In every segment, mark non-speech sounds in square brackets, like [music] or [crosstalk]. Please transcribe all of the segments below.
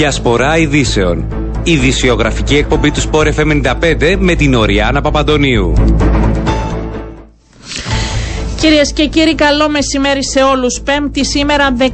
Διασπορά ειδήσεων. Ειδησιογραφική εκπομπή του Sport FM 95 με την Οριάνα Παπαντονίου. Κυρίες και κύριοι, καλό μεσημέρι σε όλους. Πέμπτη σήμερα, 19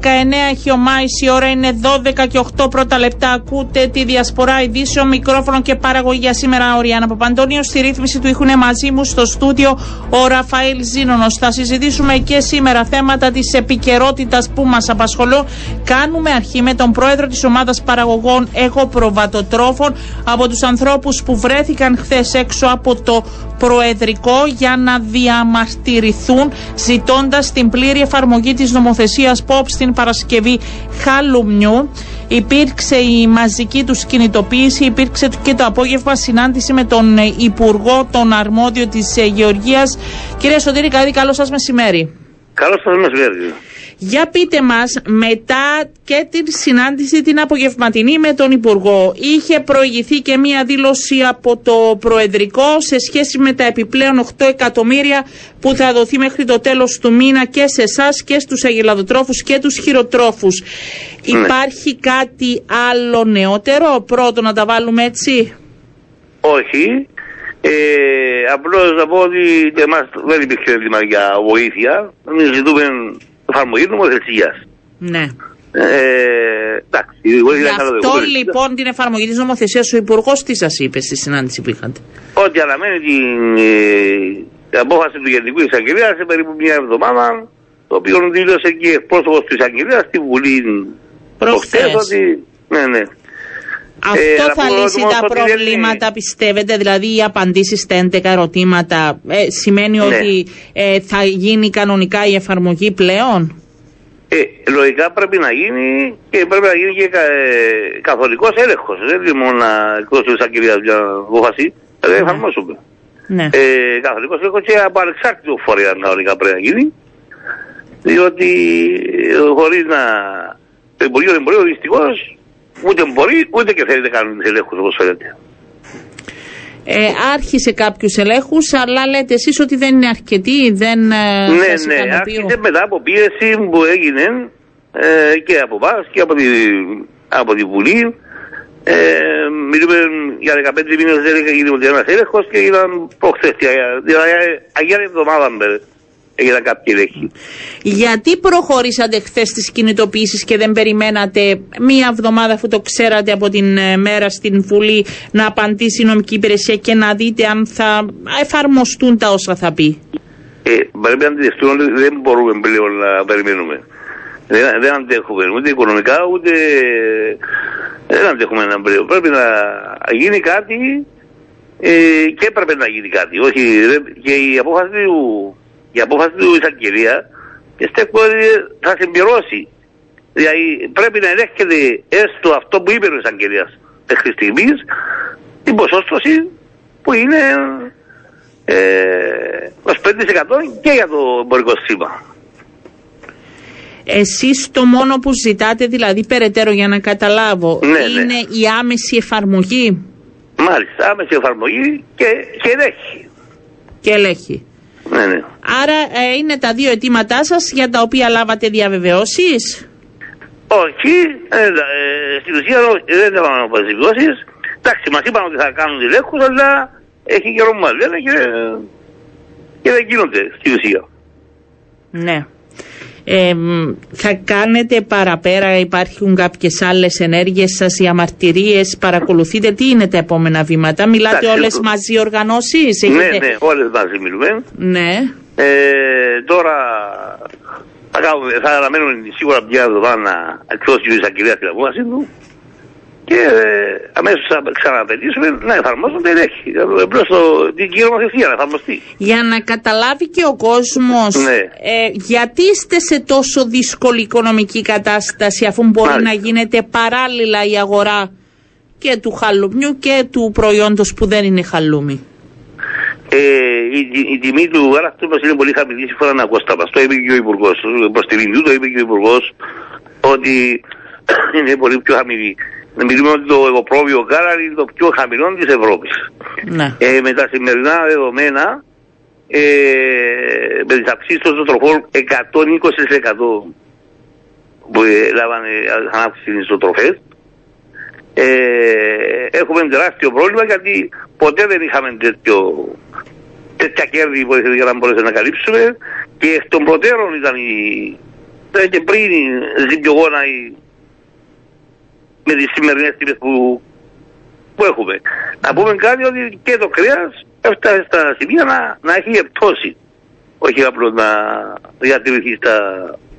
έχει ο Μάη, η ώρα είναι 12 και 8 πρώτα λεπτά. Ακούτε τη διασπορά ειδήσεων, μικρόφωνο και παραγωγή για σήμερα. Ο Ριάννα Παπαντώνιος στη ρύθμιση του ήχουν μαζί μου στο στούντιο ο Ραφαήλ Ζήνονο. Θα συζητήσουμε και σήμερα θέματα της επικαιρότητας που μας απασχολούν. Κάνουμε αρχή με τον πρόεδρο της ομάδας παραγωγών Εγώ Προβατοτρόφων από τους ανθρώπους που βρέθηκαν χθες έξω από το Προεδρικό για να διαμαρτυρηθούν ζητώντας την πλήρη εφαρμογή της νομοθεσίας ΠΟΠ στην Παρασκευή Χαλουμιού. Υπήρξε η μαζική τους κινητοποίηση, υπήρξε και το απόγευμα συνάντηση με τον Υπουργό, τον αρμόδιο της Γεωργίας. Κύριε Σωτήρη, καλή, καλό σας μεσημέρι. Καλό σας μεσημέρι. Για πείτε μας, μετά και την συνάντηση την απογευματινή με τον Υπουργό, είχε προηγηθεί και μία δήλωση από το Προεδρικό σε σχέση με τα επιπλέον 8 εκατομμύρια που θα δοθεί μέχρι το τέλος του μήνα και σε εσάς και στους αγελαδοτρόφους και τους χειροτρόφους. Ναι. Υπάρχει κάτι άλλο νεότερο, πρώτο να τα βάλουμε έτσι; Όχι. Ε, απλώς να πω ότι και εμάς δεν υπήρχε έτοιμα για βοήθεια. Εμείς ζητούμε εφαρμογή νομοθεσίας. Ναι. Ε, εντάξει, η βοήθεια Γι' είναι καλό αυτό δεχόμενη. λοιπόν την εφαρμογή της νομοθεσίας ο Υπουργός τι σας είπε στη συνάντηση που είχατε; Ότι αναμένει την ε, απόφαση του Γενικού Εισαγγελέα σε περίπου μια εβδομάδα, το οποίο δήλωσε και εκπρόσωπος του Εισαγγελέα στη Βουλή Προχθές. προχθές ότι... Ναι, ναι. Αυτό να θα πω λύσει όμως τα ότι δεν προβλήματα, πιστεύετε, δηλαδή οι απαντήσεις στα 11 ερωτήματα ε, σημαίνει Ναι. ότι ε, θα γίνει κανονικά η εφαρμογή πλέον; Ε, λογικά πρέπει να γίνει και πρέπει να γίνει και κα, ε, καθολικός έλεγχος. Δεν είναι μόνο να εκτός της Εισαγγελίας μια απόφαση. Δεν εφαρμόσουμε. Ναι. Ε, καθολικός έλεγχος και από ανεξάρτητο φορέα κανονικά πρέπει να γίνει. Διότι ε, χωρίς να... Το Υπουργείο Εμπορίου δυστυχώς ούτε μπορεί ούτε και θέλει να κάνουν τις ελέγχους όπως φαίνεται. Ε, άρχισε κάποιου ελέγχους, αλλά λέτε εσείς ότι δεν είναι αρκετοί, δεν ε, ναι, σας ναι, ικανοποιούν. άρχισε μετά από πίεση που έγινε ε, και από εμά και από τη, από τη Βουλή. Ε, μιλούμε για 15 μήνες δεν είχε γίνει ούτε ένας έλεγχος και έγιναν προχθές, δηλαδή αγία εβδομάδα μπε, έγιναν κάποιοι έλεγχοι. Γιατί προχωρήσατε χθες τις κινητοποιήσεις και δεν περιμένατε μία εβδομάδα αφού το ξέρατε από την ε, μέρα στην Βουλή να απαντήσει η νομική υπηρεσία και να δείτε αν θα εφαρμοστούν τα όσα θα πει; Ε, πρέπει να αντιληφθούν ότι δεν μπορούμε πλέον να περιμένουμε. Δεν, δεν αντέχουμε ούτε οικονομικά ούτε δεν αντέχουμε να πλέον. Πρέπει να γίνει κάτι ε, και έπρεπε να γίνει κάτι. Όχι, δεν- και η απόφαση του, η απόφαση του εισαγγελία πιστεύω ότι θα συμπληρώσει. Δηλαδή πρέπει να ελέγχεται έστω αυτό που είπε ο εισαγγελίας μέχρι στιγμής την ποσόστοση που είναι ε, 25% και για το εμπορικό σήμα. Εσείς το μόνο που ζητάτε δηλαδή περαιτέρω για να καταλάβω Ναι, ναι. είναι η άμεση εφαρμογή; Μάλιστα, άμεση εφαρμογή και, και ελέγχει. και ελέγχει. Ναι, ναι. Άρα ε, είναι τα δύο αιτήματά σας για τα οποία λάβατε διαβεβαιώσεις; Όχι, ε, ε, στην ουσία ε, δεν έκαναν αποσυμβιώσεις. Εντάξει, μας είπαν ότι θα κάνουν ελέγχους, αλλά έχει καιρό που μας λένε και, και δεν γίνονται στην ουσία. Ναι. Ε, μ, θα κάνετε παραπέρα, υπάρχουν κάποιες άλλες ενέργειες σας, οι αμαρτυρίες, παρακολουθείτε, τι είναι τα επόμενα βήματα, μιλάτε Εντάξει, όλες το- μαζί οργανώσεις, Ναι, έχετε- ναι, όλες μαζί μιλούμε. ναι. Ε, τώρα θα, κάνουμε, θα αναμένουμε σίγουρα μια εβδομάδα να εκδώσει η εισαγγελία την απόφαση του και ε, αμέσως θα ξαναπαιτήσουμε να εφαρμόσουν ελέγχοι. Απλώς το- την κυρία νομοθεσία να εφαρμοστεί. Για να καταλάβει και ο κόσμος Ναι. ε, γιατί είστε σε τόσο δύσκολη οικονομική κατάσταση αφού μπορεί Μάλιστα. να γίνεται παράλληλα η αγορά και του χαλουμιού και του προϊόντος που δεν είναι χαλούμι; Ε, η, η, η τιμή του γάλακτος μας είναι πολύ χαμηλή σύμφωνα με Κώστα μας. Το είπε και ο Υπουργός. Προς την του το είπε και ο Υπουργός ότι [coughs] είναι πολύ πιο χαμηλή. Μιλούμε ότι το εγωπρόβιο γάλα είναι το πιο χαμηλό της Ευρώπης. Ναι. Ε, με τα σημερινά δεδομένα, ε, με τις αυξήσεις των τροφών 120% που ε, λάβανε αύξηση στις τροφές, ε, έχουμε τεράστιο πρόβλημα γιατί ποτέ δεν είχαμε τέτοιο, τέτοια κέρδη που για να μπορέσουμε να καλύψουμε και εκ των προτέρων ήταν η, ήταν και πριν ζητιογόνα η, με τις σημερινές τιμές που, που έχουμε. Να πούμε κάτι ότι και το κρέας έφτασε στα σημεία να, να έχει επτώσει. Όχι απλώς να διατηρηθεί στα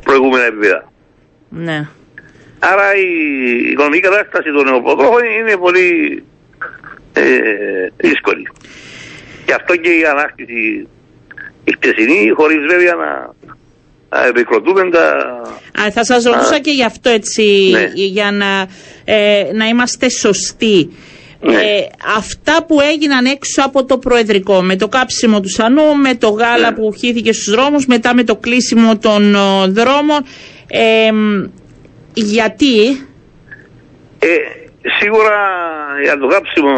προηγούμενα επίπεδα. Ναι. Άρα η οικονομική κατάσταση των νεοποτρόφων είναι πολύ ε, δύσκολη. Και αυτό και η ανάκτηση η χτεσινή, χωρίς βέβαια να, να επικροτούμε τα... Α, θα σας ρωτούσα και γι' αυτό έτσι, Ναι. για να, ε, να είμαστε σωστοί. Ναι. Ε, αυτά που έγιναν έξω από το Προεδρικό, με το κάψιμο του Σανού, με το γάλα Ναι. που χύθηκε στους δρόμους, μετά με το κλείσιμο των ο, δρόμων, ε, γιατί, Ε, σίγουρα για το κάψιμο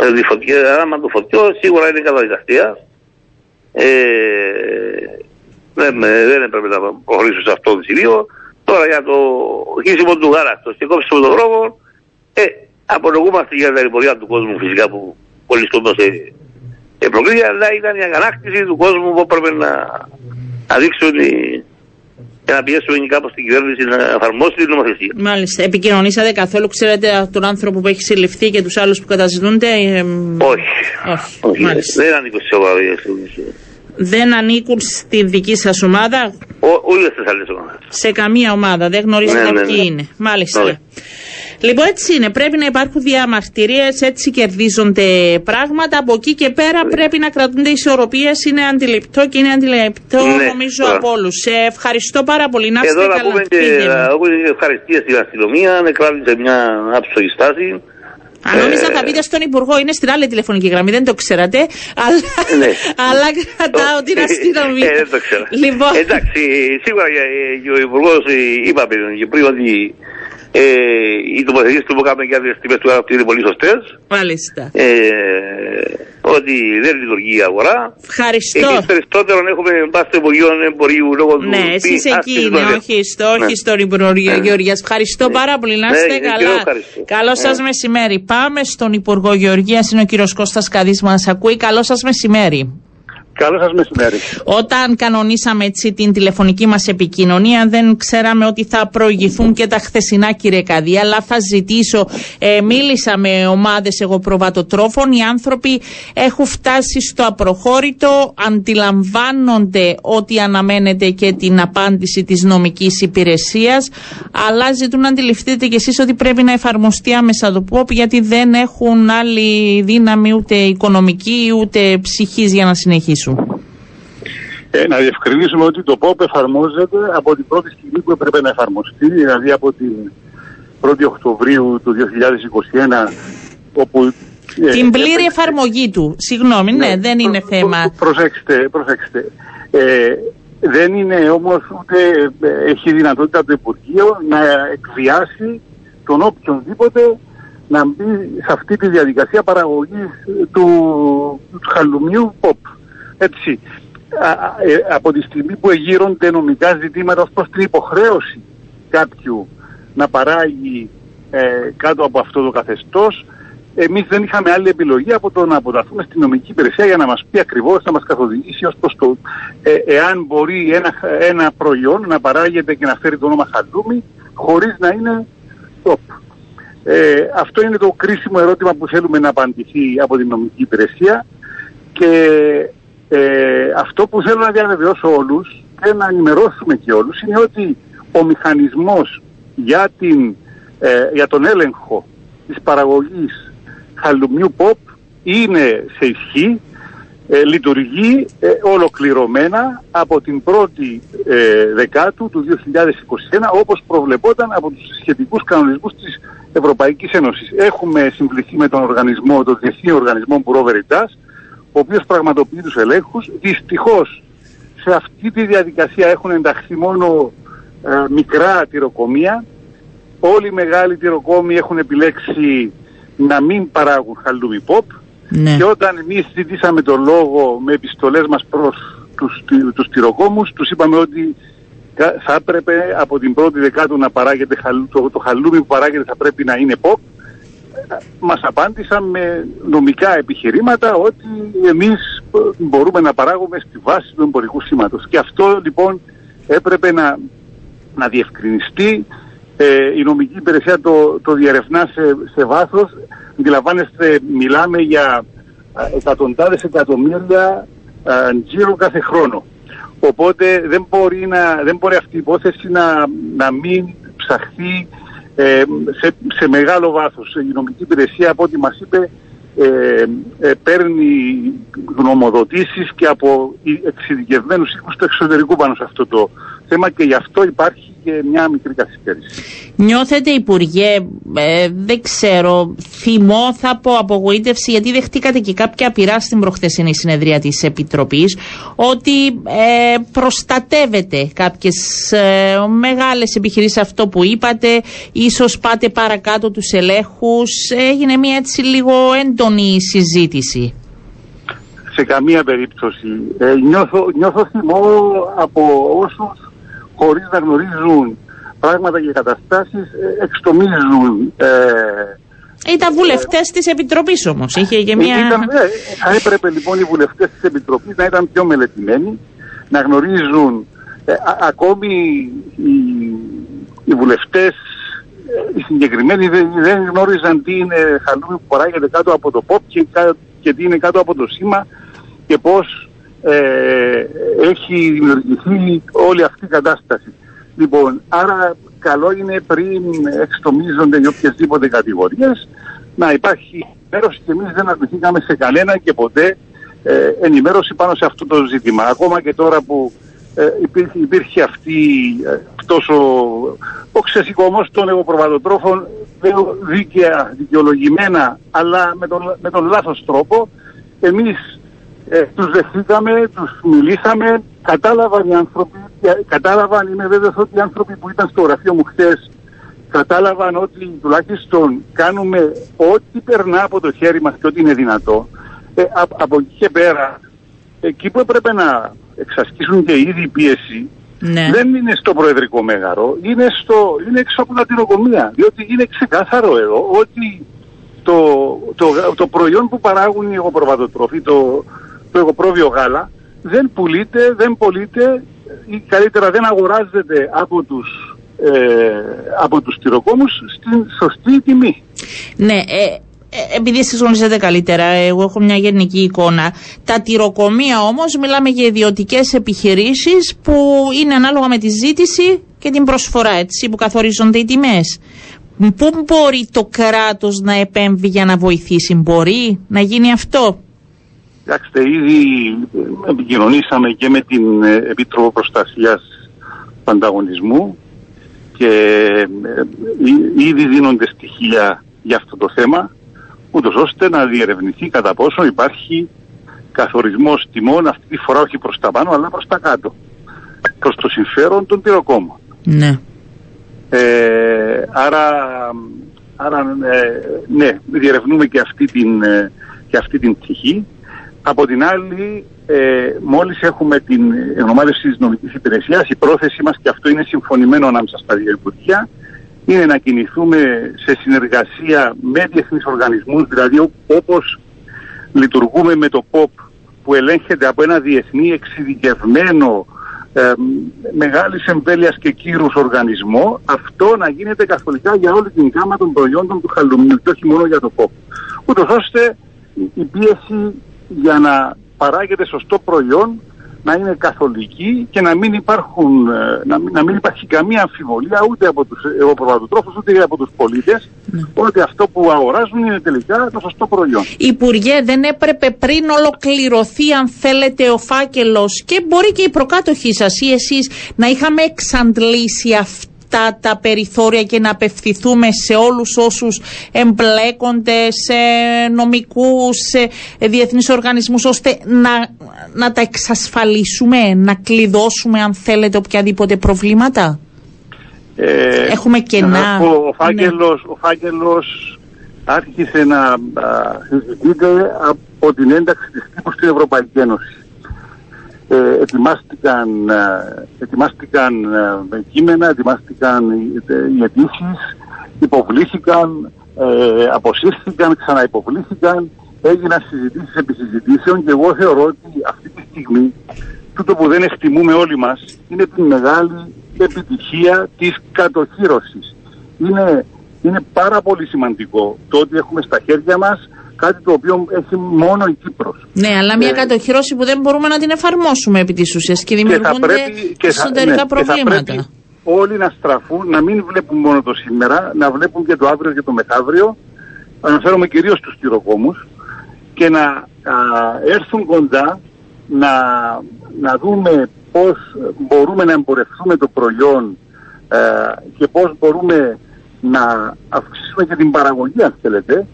ε, τη φωτιά, άμα το φωτιό σίγουρα είναι καταδικαστίας. Ε, δεν, ε, δεν έπρεπε να προχωρήσω σε αυτό το σημείο. Τώρα για το χύσιμο του γάλακτος και κόψιμο των δρόμων, ε, απολογούμαστε για τα ρηπορία του κόσμου φυσικά που πολύ στόντος ε, ε, προκλήθηκε, αλλά ήταν η αγανάκτηση του κόσμου που έπρεπε να, να δείξουν οι- και να πιέσουμε κάπως την κυβέρνηση να εφαρμόσει την νομοθεσία. μάλιστα, επικοινωνήσατε καθόλου, ξέρετε τον άνθρωπο που έχει συλληφθεί και τους άλλους που καταζητούνται. ε, Όχι. όχι, Όχι. μάλιστα. Δεν ανήκω σε ομάδα διευθύνση. Δεν ανήκουν στη δική σας ομάδα, Όλε τι άλλε ομάδε. σε καμία ομάδα. Δεν γνωρίζετε Ναι, ναι, ποιοι ναι. είναι. Μάλιστα. Ναι. Λοιπόν, έτσι είναι. Πρέπει να υπάρχουν διαμαρτυρίες, έτσι κερδίζονται πράγματα. Από εκεί και πέρα πρέπει να κρατούνται ισορροπίες. Είναι αντιληπτό και είναι αντιληπτό Ναι, νομίζω τώρα. από όλους. ευχαριστώ πάρα πολύ. Να είστε Εδώ να καλά. πούμε και Πήγαινε. ε, όπως και ευχαριστία στην αστυνομία, να κράτησε μια άψογη στάση. Αν νόμιζα Ε, θα πείτε στον Υπουργό, είναι στην άλλη τηλεφωνική γραμμή, δεν το ξέρατε. Αλλά, Ναι. αλλά κρατάω την αστυνομία. Ε, δεν το ξέρω. Λοιπόν, Εντάξει, σίγουρα για- και ο Υπουργός είπαμε και πριν ότι ε, οι τοποθετήσεις που κάνουμε για τις τιμές του γάλακτο είναι πολύ σωστές. μάλιστα. Ε, ότι δεν λειτουργεί η αγορά. Ευχαριστώ. Εμείς περισσότερο έχουμε πάει στο Υπουργείο Εμπορίου λόγω του Ναι, εσείς μη εκεί άσκησης είναι, των ελέγχων. όχι, στο, όχι Ναι. στον Υπουργό Ναι. Γεωργίας. Ευχαριστώ πάρα πολύ. Να Ναι, είστε και εγώ καλά. ευχαριστώ. Καλό σας Ναι. μεσημέρι. Πάμε στον Υπουργό Γεωργίας. Είναι ο κύριος Κώστας Καδί που μας ακούει. Καλό σας μεσημέρι. Καλό σας μεσημέρι. Όταν κανονίσαμε έτσι την τηλεφωνική μας επικοινωνία δεν ξέραμε ότι θα προηγηθούν και τα χθεσινά κύριε Καδί αλλά θα ζητήσω, ε, μίλησα με ομάδες εγώ προβατοτρόφων οι άνθρωποι έχουν φτάσει στο απροχώρητο αντιλαμβάνονται ότι αναμένεται και την απάντηση της νομικής υπηρεσίας αλλά ζητούν να αντιληφθείτε κι εσείς ότι πρέπει να εφαρμοστεί άμεσα το ΠΟΠ γιατί δεν έχουν άλλη δύναμη ούτε οικονομική ούτε ψυχής για να συνεχίσουν. Ε, να διευκρινίσουμε ότι το ΠΟΠ εφαρμόζεται από την πρώτη στιγμή που έπρεπε να εφαρμοστεί, δηλαδή από την 1η Οκτωβρίου του 2021, όπου... ε, Την πλήρη έπαιξε- εφαρμογή του. Συγγνώμη, ναι, δεν είναι προ- θέμα. προ- Προσέξτε, προσέξτε. Ε, δεν είναι όμως ούτε ε, έχει δυνατότητα το Υπουργείο να εκβιάσει τον οποιονδήποτε να μπει σε αυτή τη διαδικασία παραγωγής του, του χαλουμιού ΠΟΠ. Έτσι, α, α, ε, από τη στιγμή που εγείρονται νομικά ζητήματα ως προς την υποχρέωση κάποιου να παράγει ε, κάτω από αυτό το καθεστώς, εμείς δεν είχαμε άλλη επιλογή από το να αποταθούμε στην νομική υπηρεσία για να μας πει ακριβώς, να μας καθοδηγήσει ως προς το ε, εάν μπορεί ένα, ένα προϊόν να παράγεται και να φέρει το όνομα χαλούμι χωρίς να είναι top. Ε, αυτό είναι το κρίσιμο ερώτημα που θέλουμε να απαντηθεί από την νομική υπηρεσία και ε, αυτό που θέλω να διαβεβαιώσω όλους και να ενημερώσουμε και όλους είναι ότι ο μηχανισμός για, την, ε, για τον έλεγχο της παραγωγής χαλουμιού pop είναι σε ισχύ, ε, λειτουργεί ε, ολοκληρωμένα από την πρώτη ε, δεκάτου του 2021 όπως προβλεπόταν από τους σχετικούς κανονισμούς της Ευρωπαϊκής Ένωσης. Έχουμε συμβληθεί με τον οργανισμό, τον Διεθνή Οργανισμό Μπουρό Veritas, ο οποίος πραγματοποιεί τους ελέγχους. Δυστυχώς σε αυτή τη διαδικασία έχουν ενταχθεί μόνο ε, μικρά τυροκομεία. Όλοι οι μεγάλοι τυροκόμοι έχουν επιλέξει να μην παράγουν χαλούμι pop. Ναι. Και όταν εμείς ζητήσαμε το λόγο με επιστολές μας προς τους, τους τυροκόμους, τους είπαμε ότι θα έπρεπε από την πρώτη δεκάτου να παράγεται το, το χαλούμι που παράγεται θα πρέπει να είναι pop. Μας απάντησαν με νομικά επιχειρήματα ότι εμείς μπορούμε να παράγουμε στη βάση του εμπορικού σήματος. Και αυτό λοιπόν έπρεπε να, να διευκρινιστεί. Ε, η νομική υπηρεσία το, το διερευνά σε, σε βάθος. Αντιλαμβάνεστε, μιλάμε για εκατοντάδες εκατομμύρια γύρω κάθε χρόνο. Οπότε δεν μπορεί, να, δεν μπορεί αυτή η υπόθεση να, να μην ψαχθεί ε, σε, σε μεγάλο βάθος. Η νομική υπηρεσία από ό,τι μας είπε ε, ε, παίρνει γνωμοδοτήσεις και από εξειδικευμένους οίκους του εξωτερικού πάνω σε αυτό το θέμα και γι' αυτό υπάρχει και μια μικρή καθυστέρηση. Νιώθετε Υπουργέ, ε, δεν ξέρω, θυμό θα πω απογοήτευση γιατί δεχτήκατε και κάποια πειρά στην προχθεσινή συνεδρία της Επιτροπής ότι ε, προστατεύετε κάποιες ε, μεγάλες επιχειρήσεις αυτό που είπατε, ίσως πάτε παρακάτω τους ελέγχους, έγινε μια έτσι λίγο έντονη συζήτηση. Σε καμία περίπτωση. Ε, νιώθω, νιώθω θυμό από όσους χωρίς να γνωρίζουν πράγματα και καταστάσεις ε, εξτομίζουν ε, ήταν βουλευτές ε, της Επιτροπής όμως. Είχε και μια. Ήταν, ε, έπρεπε λοιπόν οι βουλευτές της Επιτροπής να ήταν πιο μελετημένοι, να γνωρίζουν ε, ακόμη οι, οι βουλευτές, οι συγκεκριμένοι δεν, δεν γνώριζαν τι είναι χαλούμι που παράγεται κάτω από το ΠΟΠ και, και τι είναι κάτω από το σήμα και πώς ε, έχει δημιουργηθεί όλη αυτή η κατάσταση. Λοιπόν, άρα καλό είναι πριν εξτομίζονται οι οποιασδήποτε κατηγορίες να υπάρχει ενημέρωση και εμείς δεν αρνηθήκαμε σε κανένα και ποτέ ε, ενημέρωση πάνω σε αυτό το ζήτημα. Ακόμα και τώρα που ε, υπήρχε, υπήρχε αυτή, ε, αυτός ο, ο ξεσηκωμός των εγωπροβατοτρόφων δίκαια, δικαιολογημένα αλλά με τον, με τον λάθος τρόπο εμείς ε, τους δεχτήκαμε, τους μιλήσαμε, κατάλαβαν οι άνθρωποι, κατάλαβαν, είμαι βέβαιος ότι οι άνθρωποι που ήταν στο γραφείο μου χθες κατάλαβαν ότι τουλάχιστον κάνουμε ό,τι περνά από το χέρι μας και ό,τι είναι δυνατό. Ε, από εκεί και πέρα, εκεί που έπρεπε να εξασκήσουν και ήδη η πίεση, ναι. δεν είναι στο προεδρικό μέγαρο, είναι, στο, είναι έξω από τα τυροκομεία. Διότι είναι ξεκάθαρο εδώ ότι το, το, το προϊόν που παράγουν οι εγωπροβατοτρόφοι, το, το εγωπρόβιο γάλα δεν πουλείται, δεν πωλείται ή καλύτερα δεν αγοράζεται από τους, ε, από τους τυροκόμους στην σωστή τιμή. Ναι, ε, ε επειδή εσείς γνωρίζετε καλύτερα, εγώ έχω μια γενική εικόνα. Τα τυροκομεία όμως μιλάμε για ιδιωτικές επιχειρήσεις που είναι ανάλογα με τη ζήτηση και την προσφορά, έτσι, που καθορίζονται οι τιμές. Πού μπορεί το κράτος να επέμβει για να βοηθήσει, μπορεί να γίνει αυτό; Κοιτάξτε, ήδη επικοινωνήσαμε και με την ε, Επίτροπο Προστασίας του Ανταγωνισμού και ε, ήδη δίνονται στοιχεία για αυτό το θέμα, ούτως ώστε να διερευνηθεί κατά πόσο υπάρχει καθορισμός τιμών αυτή τη φορά όχι προς τα πάνω αλλά προς τα κάτω. Προς το συμφέρον των τυροκόμων. Ναι. Ε, άρα, άρα ναι, διερευνούμε και αυτή την, και αυτή την πτυχή. Από την άλλη, ε, μόλις έχουμε την ενομάδευση της νομικής υπηρεσίας, η πρόθεση μας, και αυτό είναι συμφωνημένο ανάμεσα στα δύο Υπουργεία, είναι να κινηθούμε σε συνεργασία με διεθνείς οργανισμούς, δηλαδή όπως λειτουργούμε με το ΠΟΠ που ελέγχεται από ένα διεθνή εξειδικευμένο ε, μεγάλης εμβέλειας και κύρους οργανισμό, αυτό να γίνεται καθολικά για όλη την γάμα των προϊόντων του χαλουμιού και όχι μόνο για το ΠΟΠ. Ούτως ώστε η πίεση για να παράγεται σωστό προϊόν, να είναι καθολική και να μην, υπάρχουν, ε, να μην, να μην υπάρχει καμία αμφιβολία ούτε από τους εγωπροβατοτρόφους ούτε από τους πολίτες ναι. ότι αυτό που αγοράζουν είναι τελικά το σωστό προϊόν. Υπουργέ, δεν έπρεπε πριν ολοκληρωθεί αν θέλετε ο φάκελος και μπορεί και οι προκάτοχοι σας ή εσείς να είχαμε εξαντλήσει αυτό αυτά τα περιθώρια και να απευθυνθούμε σε όλους όσους εμπλέκονται σε νομικούς, σε διεθνείς οργανισμούς ώστε να, να τα εξασφαλίσουμε, να κλειδώσουμε αν θέλετε οποιαδήποτε προβλήματα. Ε, Έχουμε κενά. Ο, ο, φάκελος, ναι. ο φάκελος άρχισε να συζητείται από την ένταξη της τύπου στην Ευρωπαϊκή Ένωση. Ε, ετοιμάστηκαν, ε, ετοιμάστηκαν ε, κείμενα, ετοιμάστηκαν οι αιτήσεις, υποβλήθηκαν, ε, αποσύρθηκαν, ξαναυποβλήθηκαν, έγιναν συζητήσεις επί συζητήσεων και εγώ θεωρώ ότι αυτή τη στιγμή τούτο που δεν εκτιμούμε όλοι μας είναι την μεγάλη επιτυχία της κατοχύρωσης. Είναι, είναι πάρα πολύ σημαντικό το ότι έχουμε στα χέρια μας κάτι το οποίο έχει μόνο η Κύπρος. Ναι, αλλά μια ε, κατοχυρώση που δεν μπορούμε να την εφαρμόσουμε επί της ουσίας και δημιουργούνται και εσωτερικά ναι, προβλήματα. Και όλοι να στραφούν, να μην βλέπουν μόνο το σήμερα, να βλέπουν και το αύριο και το μεθαύριο. Αναφέρομαι κυρίως στους κυροκόμους και να α, έρθουν κοντά να, να δούμε πώς μπορούμε να εμπορευτούμε το προϊόν ε, και πώς μπορούμε να αυξήσουμε και την παραγωγή αν θέλετε ε,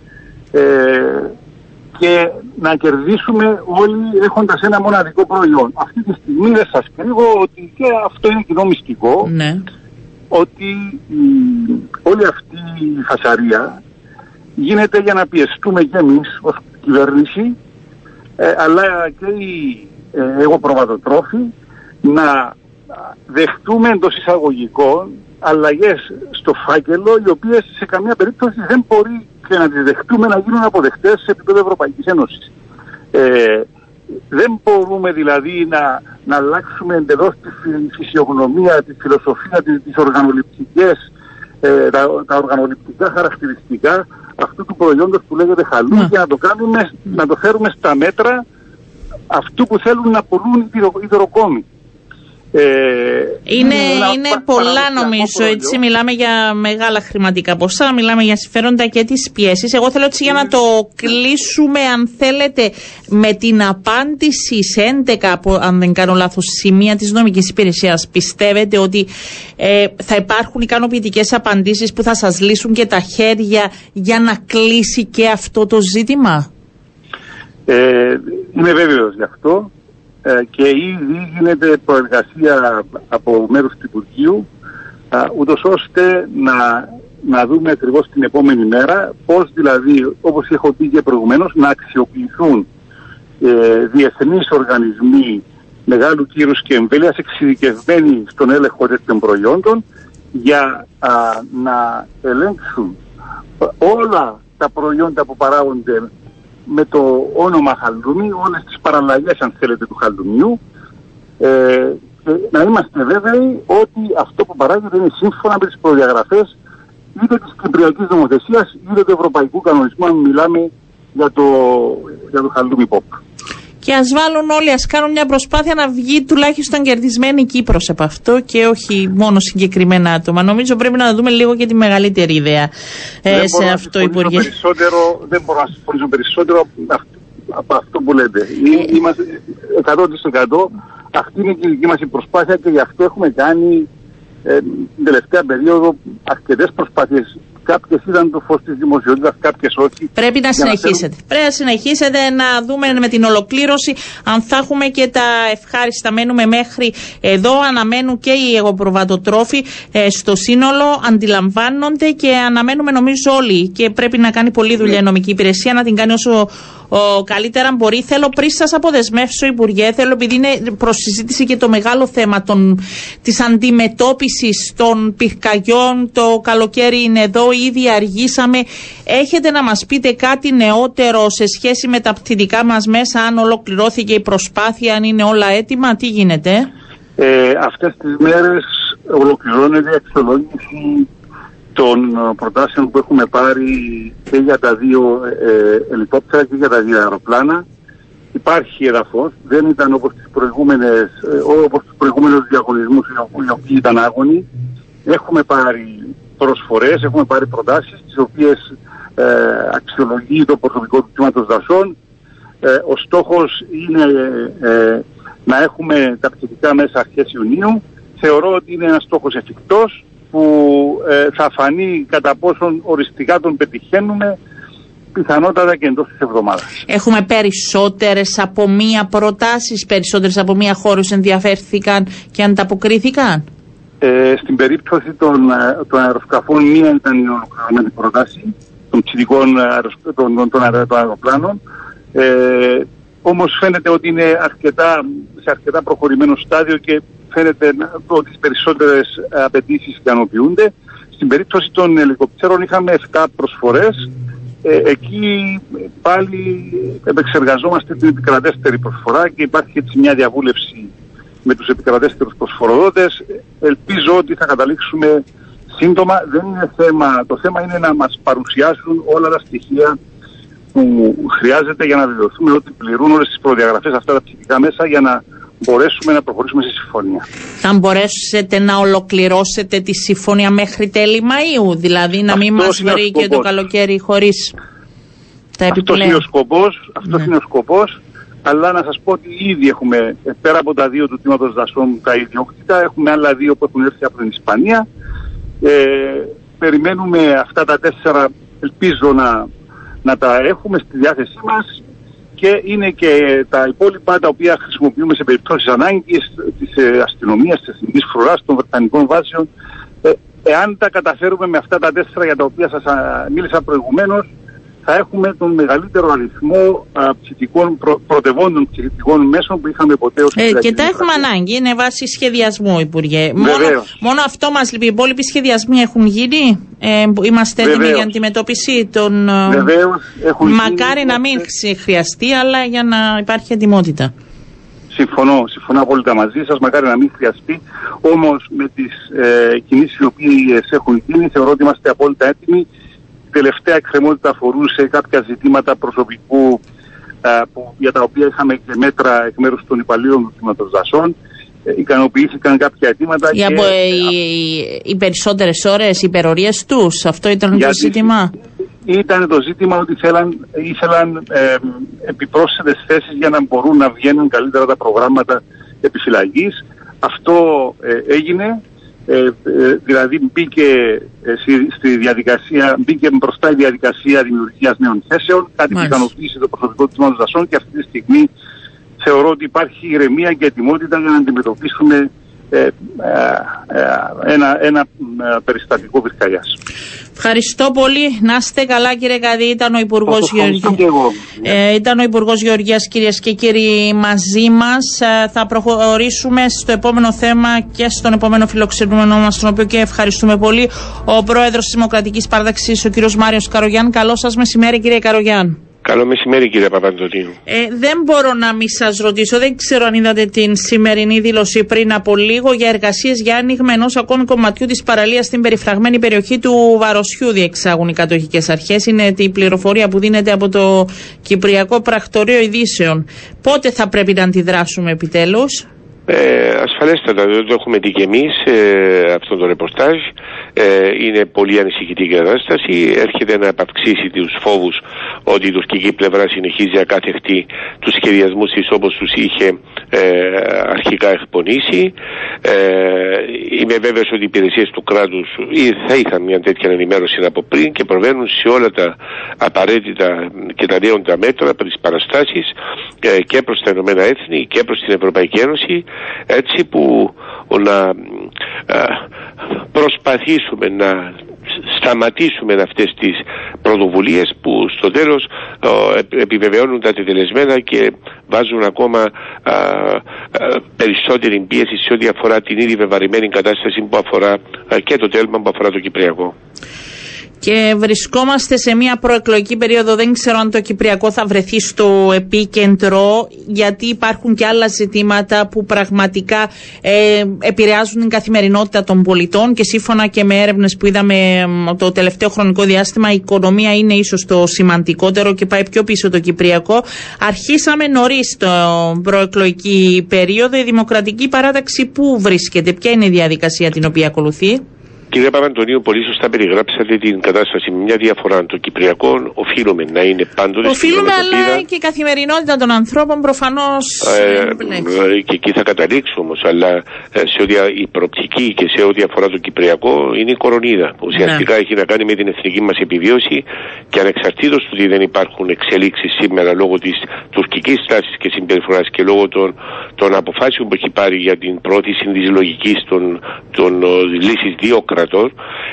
και να κερδίσουμε όλοι έχοντας ένα μοναδικό προϊόν. Αυτή τη στιγμή δεν σας κρύβω ότι και αυτό είναι κοινό μυστικό ναι. ότι όλη αυτή η φασαρία γίνεται για να πιεστούμε και εμείς ως κυβέρνηση ε, αλλά και οι ε, εγώ προβατοτρόφοι να δεχτούμε εντός εισαγωγικών αλλαγές στο φάκελο οι οποίες σε καμία περίπτωση δεν μπορεί και να τις δεχτούμε να γίνουν αποδεκτές σε επίπεδο Ευρωπαϊκής Ένωσης. Ε, δεν μπορούμε δηλαδή να, να αλλάξουμε εντελώς τη φυσιογνωμία, τη φιλοσοφία, τις, τις οργανοληπτικές, ε, τα, τα οργανοληπτικά χαρακτηριστικά αυτού του προϊόντος που λέγεται χαλού ναι. και να το κάνουμε, να το φέρουμε στα μέτρα αυτού που θέλουν να πουλούν οι δροκόμοι. Ε, είναι, είναι πολλά νομίζω, έτσι μιλάμε για μεγάλα χρηματικά ποσά, μιλάμε για συμφέροντα και τις πιέσεις. Εγώ θέλω έτσι για να το κλείσουμε αν θέλετε με την απάντηση σε 11 αν δεν κάνω λάθος σημεία της νομικής υπηρεσίας. Πιστεύετε ότι ε, θα υπάρχουν ικανοποιητικές απαντήσεις που θα σας λύσουν και τα χέρια για να κλείσει και αυτό το ζήτημα; Ε, είμαι βέβαιος γι' αυτό. Ε, και ήδη γίνεται προεργασία από μέρους του Υπουργείου ούτως ώστε να, να δούμε ακριβώς την επόμενη μέρα πώς δηλαδή όπως έχω πει και προηγουμένως να αξιοποιηθούν ε, διεθνείς οργανισμοί μεγάλου κύρους και εμβέλειας εξειδικευμένοι στον έλεγχο τέτοιων προϊόντων για να ελέγξουν όλα τα προϊόντα που παράγονται με το όνομα χαλούμι, όλες τις παραλλαγές αν θέλετε του χαλουμιού ε, και να είμαστε βέβαιοι ότι αυτό που παράγεται είναι σύμφωνα με τις προδιαγραφές είτε της Κυπριακής Νομοθεσίας είτε του Ευρωπαϊκού Κανονισμού αν μιλάμε για το, για το χαλούμι pop και ας βάλουν όλοι, ας κάνουν μια προσπάθεια να βγει τουλάχιστον κερδισμένη η Κύπρος από αυτό και όχι μόνο συγκεκριμένα άτομα. Νομίζω πρέπει να δούμε λίγο και τη μεγαλύτερη ιδέα ε, σε αυτό, Υπουργέ. Δεν μπορώ να συμφωνήσω περισσότερο από αυτό που λέτε. Ε, είμαστε 100% αυτή είναι και η δική μας προσπάθεια και γι' αυτό έχουμε κάνει ε, την τελευταία περίοδο αρκετές προσπάθειες Κάποιες είδαν το φως της δημοσιότητας, κάποιες όχι. Πρέπει να συνεχίσετε. Πρέπει να συνεχίσετε να δούμε με την ολοκλήρωση αν θα έχουμε και τα ευχάριστα. Μένουμε μέχρι εδώ. Αναμένουν και οι εγωπροβατοτρόφοι ε, στο σύνολο. Αντιλαμβάνονται και αναμένουμε νομίζω όλοι. Και πρέπει να κάνει πολλή δουλειά η νομική υπηρεσία να την κάνει όσο ο, καλύτερα μπορεί. Θέλω πριν σας αποδεσμεύσω, Υπουργέ, θέλω επειδή είναι προσυζήτηση και το μεγάλο θέμα της αντιμετώπισης των πυρκαγιών. Το καλοκαίρι είναι εδώ, ήδη αργήσαμε. Έχετε να μας πείτε κάτι νεότερο σε σχέση με τα πτυτικά μας μέσα, αν ολοκληρώθηκε η προσπάθεια, αν είναι όλα έτοιμα, τι γίνεται; Ε, αυτές τις μέρες ολοκληρώνεται η αξιολόγηση των ε, προτάσεων που έχουμε πάρει και για τα δύο ε, ε, ελικόπτερα και για τα δύο αεροπλάνα. Υπάρχει εδαφός, δεν ήταν όπως τις προηγούμενες, ε, όπως τους προηγούμενους διαγωνισμούς οι οποίοι ήταν άγωνοι. Έχουμε πάρει προσφορές, έχουμε πάρει προτάσεις τις οποίες ε, αξιολογεί το προσωπικό του τμήματος δασών. Ε, ο στόχος είναι να έχουμε τα πτυτικά μέσα αρχές Ιουνίου. Θεωρώ ότι είναι ένας στόχος εφικτός που ε, θα φανεί κατά πόσον οριστικά τον πετυχαίνουμε πιθανότατα και εντός της εβδομάδας. Έχουμε περισσότερες από μία προτάσεις, περισσότερες από μία χώρους ενδιαφέρθηκαν και ανταποκρίθηκαν; Ε, στην περίπτωση των, ε, των αεροσκαφών μία ήταν η ολοκληρωμένη πρόταση των ψηφικών των, των, των, αεροπλάνων. Ε, όμως φαίνεται ότι είναι αρκετά, σε αρκετά προχωρημένο στάδιο και φαίνεται ότι τις περισσότερες απαιτήσεις ικανοποιούνται. Στην περίπτωση των ελικοπτέρων είχαμε 7 προσφορές. Ε, εκεί πάλι επεξεργαζόμαστε την επικρατέστερη προσφορά και υπάρχει έτσι μια διαβούλευση με τους επικρατέστερους προσφοροδότες. Ελπίζω ότι θα καταλήξουμε σύντομα. Δεν είναι θέμα, το θέμα είναι να μας παρουσιάσουν όλα τα στοιχεία που χρειάζεται για να βεβαιωθούμε ότι πληρούν όλες τις προδιαγραφές αυτά τα ψηφικά μέσα για να μπορέσουμε να προχωρήσουμε στη συμφωνία. Θα μπορέσετε να ολοκληρώσετε τη συμφωνία μέχρι τέλη Μαΐου, δηλαδή να μην μας βρει και το καλοκαίρι χωρίς τα επιπλέον. Αυτός είναι ο σκοπός, αυτός ναι. είναι ο σκοπός, αλλά να σας πω ότι ήδη έχουμε, πέρα από τα δύο του τμήματος δασών τα ιδιόκτητα, έχουμε άλλα δύο που έχουν έρθει από την Ισπανία. Ε, περιμένουμε αυτά τα τέσσερα, ελπίζω να, να τα έχουμε στη διάθεσή μας και είναι και τα υπόλοιπα τα οποία χρησιμοποιούμε σε περιπτώσεις ανάγκης της ε, αστυνομίας, της εθνικής φρουράς, των βρετανικών βάσεων. Ε, εάν τα καταφέρουμε με αυτά τα τέσσερα για τα οποία σας μίλησα προηγουμένως, θα έχουμε τον μεγαλύτερο αριθμό α, ψηφικών, προ, πρωτευόντων ψηφικών μέσων που είχαμε ποτέ ως ε, Και τα έχουμε ανάγκη, είναι βάση σχεδιασμού, Υπουργέ. Μόνο, μόνο αυτό μας λείπει. Οι υπόλοιποι σχεδιασμοί έχουν γίνει; Ε, είμαστε έτοιμοι για αντιμετώπιση των. Ε, Βεβαίως, έχουν Μακάρι γίνει, να μην χρειαστεί, αλλά για να υπάρχει ετοιμότητα. Συμφωνώ, συμφωνώ απόλυτα μαζί σας, μακάρι να μην χρειαστεί. Όμως με τις ε, κινήσεις οι οποίες έχουν γίνει θεωρώ ότι είμαστε απόλυτα έτοιμοι τελευταία εκκρεμότητα αφορούσε κάποια ζητήματα προσωπικού που, για τα οποία είχαμε και μέτρα εκ μέρους των υπαλλήλων του Τμήματος Δασών. Ε, ικανοποιήθηκαν κάποια αιτήματα. Για και... οι, οι περισσότερες ώρες, οι υπερορίες τους, αυτό ήταν το ζήτημα; Ήταν το ζήτημα ότι ήθελαν, ήθελαν ε, επιπρόσθετες θέσεις για να μπορούν να βγαίνουν καλύτερα τα προγράμματα επιφυλαγής. Αυτό ε, έγινε ε, ε, δηλαδή μπήκε, ε, στη, διαδικασία, μπήκε μπροστά η διαδικασία δημιουργίας νέων θέσεων, κάτι που ικανοποίησε το προσωπικό της Μόνος Δασών και αυτή τη στιγμή θεωρώ ότι υπάρχει ηρεμία και ετοιμότητα για να αντιμετωπίσουμε ε, ε, ένα, ένα περιστατικό πυρκαγιάς. Ευχαριστώ πολύ. Να είστε καλά, κύριε Καδί. Ήταν ο Υπουργός Γεωργία. Ε, ήταν ο Υπουργός Γεωργίας, κυρίες και κύριοι, μαζί μας. Ε, θα προχωρήσουμε στο επόμενο θέμα και στον επόμενο φιλοξενούμενο μας, τον οποίο και ευχαριστούμε πολύ. Ο πρόεδρος της Δημοκρατικής Παράταξη, ο κύριος Μάριος Καρογιάν. Καλό σας μεσημέρι, κύριε Καρογιάν. Καλό μεσημέρι κύριε Παπαντονίου. Ε, δεν μπορώ να μην σας ρωτήσω, δεν ξέρω αν είδατε την σημερινή δήλωση πριν από λίγο για εργασίες για άνοιγμα ενός ακόμη κομματιού της παραλίας στην περιφραγμένη περιοχή του Βαροσιού, διεξάγουν οι κατοχικές αρχές. Είναι η πληροφορία που δίνεται από το Κυπριακό Πρακτορείο Ειδήσεων. Πότε θα πρέπει να αντιδράσουμε επιτέλους; Ε, ασφαλέστατα, δεν το έχουμε δει και εμείς ε, αυτό το ρεπορτάζ. Ε, είναι πολύ ανησυχητική κατάσταση. Έρχεται να επαυξήσει τους φόβους ότι η τουρκική πλευρά συνεχίζει ακάθεκτη τους σχεδιασμούς της όπως τους είχε ε, αρχικά εκπονήσει. Ε, είμαι βέβαιος ότι οι υπηρεσίες του κράτους θα είχαν μια τέτοια ενημέρωση από πριν και προβαίνουν σε όλα τα απαραίτητα και τα νέοντα μέτρα από τι παραστάσεις ε, και προς τα Ηνωμένα Έθνη και προς την Ευρωπαϊκή Ένωση έτσι που να ε, προσπαθήσουμε να σταματήσουμε αυτές τις πρωτοβουλίες που στο τέλος ε, επιβεβαιώνουν τα τετελεσμένα και βάζουν ακόμα ε, περισσότερη πίεση σε ό,τι αφορά την ήδη βεβαρημένη κατάσταση που αφορά και το τέλμα που αφορά το Κυπριακό και βρισκόμαστε σε μια προεκλογική περίοδο. Δεν ξέρω αν το Κυπριακό θα βρεθεί στο επίκεντρο, γιατί υπάρχουν και άλλα ζητήματα που πραγματικά ε, επηρεάζουν την καθημερινότητα των πολιτών και σύμφωνα και με έρευνες που είδαμε το τελευταίο χρονικό διάστημα, η οικονομία είναι ίσως το σημαντικότερο και πάει πιο πίσω το Κυπριακό. Αρχίσαμε νωρίς το προεκλογική περίοδο. Η Δημοκρατική Παράταξη πού βρίσκεται, ποια είναι η διαδικασία την οποία ακολουθεί; Κύριε Παπαντονίου, πολύ σωστά περιγράψατε την κατάσταση με μια διαφορά των Κυπριακών. Οφείλουμε να είναι πάντοτε Οφείλουμε, αλλά και η καθημερινότητα των ανθρώπων προφανώς. Ε, ε, και εκεί θα καταλήξω όμως, αλλά ε, σε ό,τι η προοπτική και σε ό,τι αφορά το Κυπριακό είναι η κορονίδα. Ουσιαστικά ναι. έχει να κάνει με την εθνική μας επιβίωση και ανεξαρτήτως του ότι δεν υπάρχουν εξελίξεις σήμερα λόγω της τουρκικής τάση και συμπεριφοράς και λόγω των, των αποφάσεων που έχει πάρει για την πρόθεση τη λογική των, των λύσης δύο κρατών,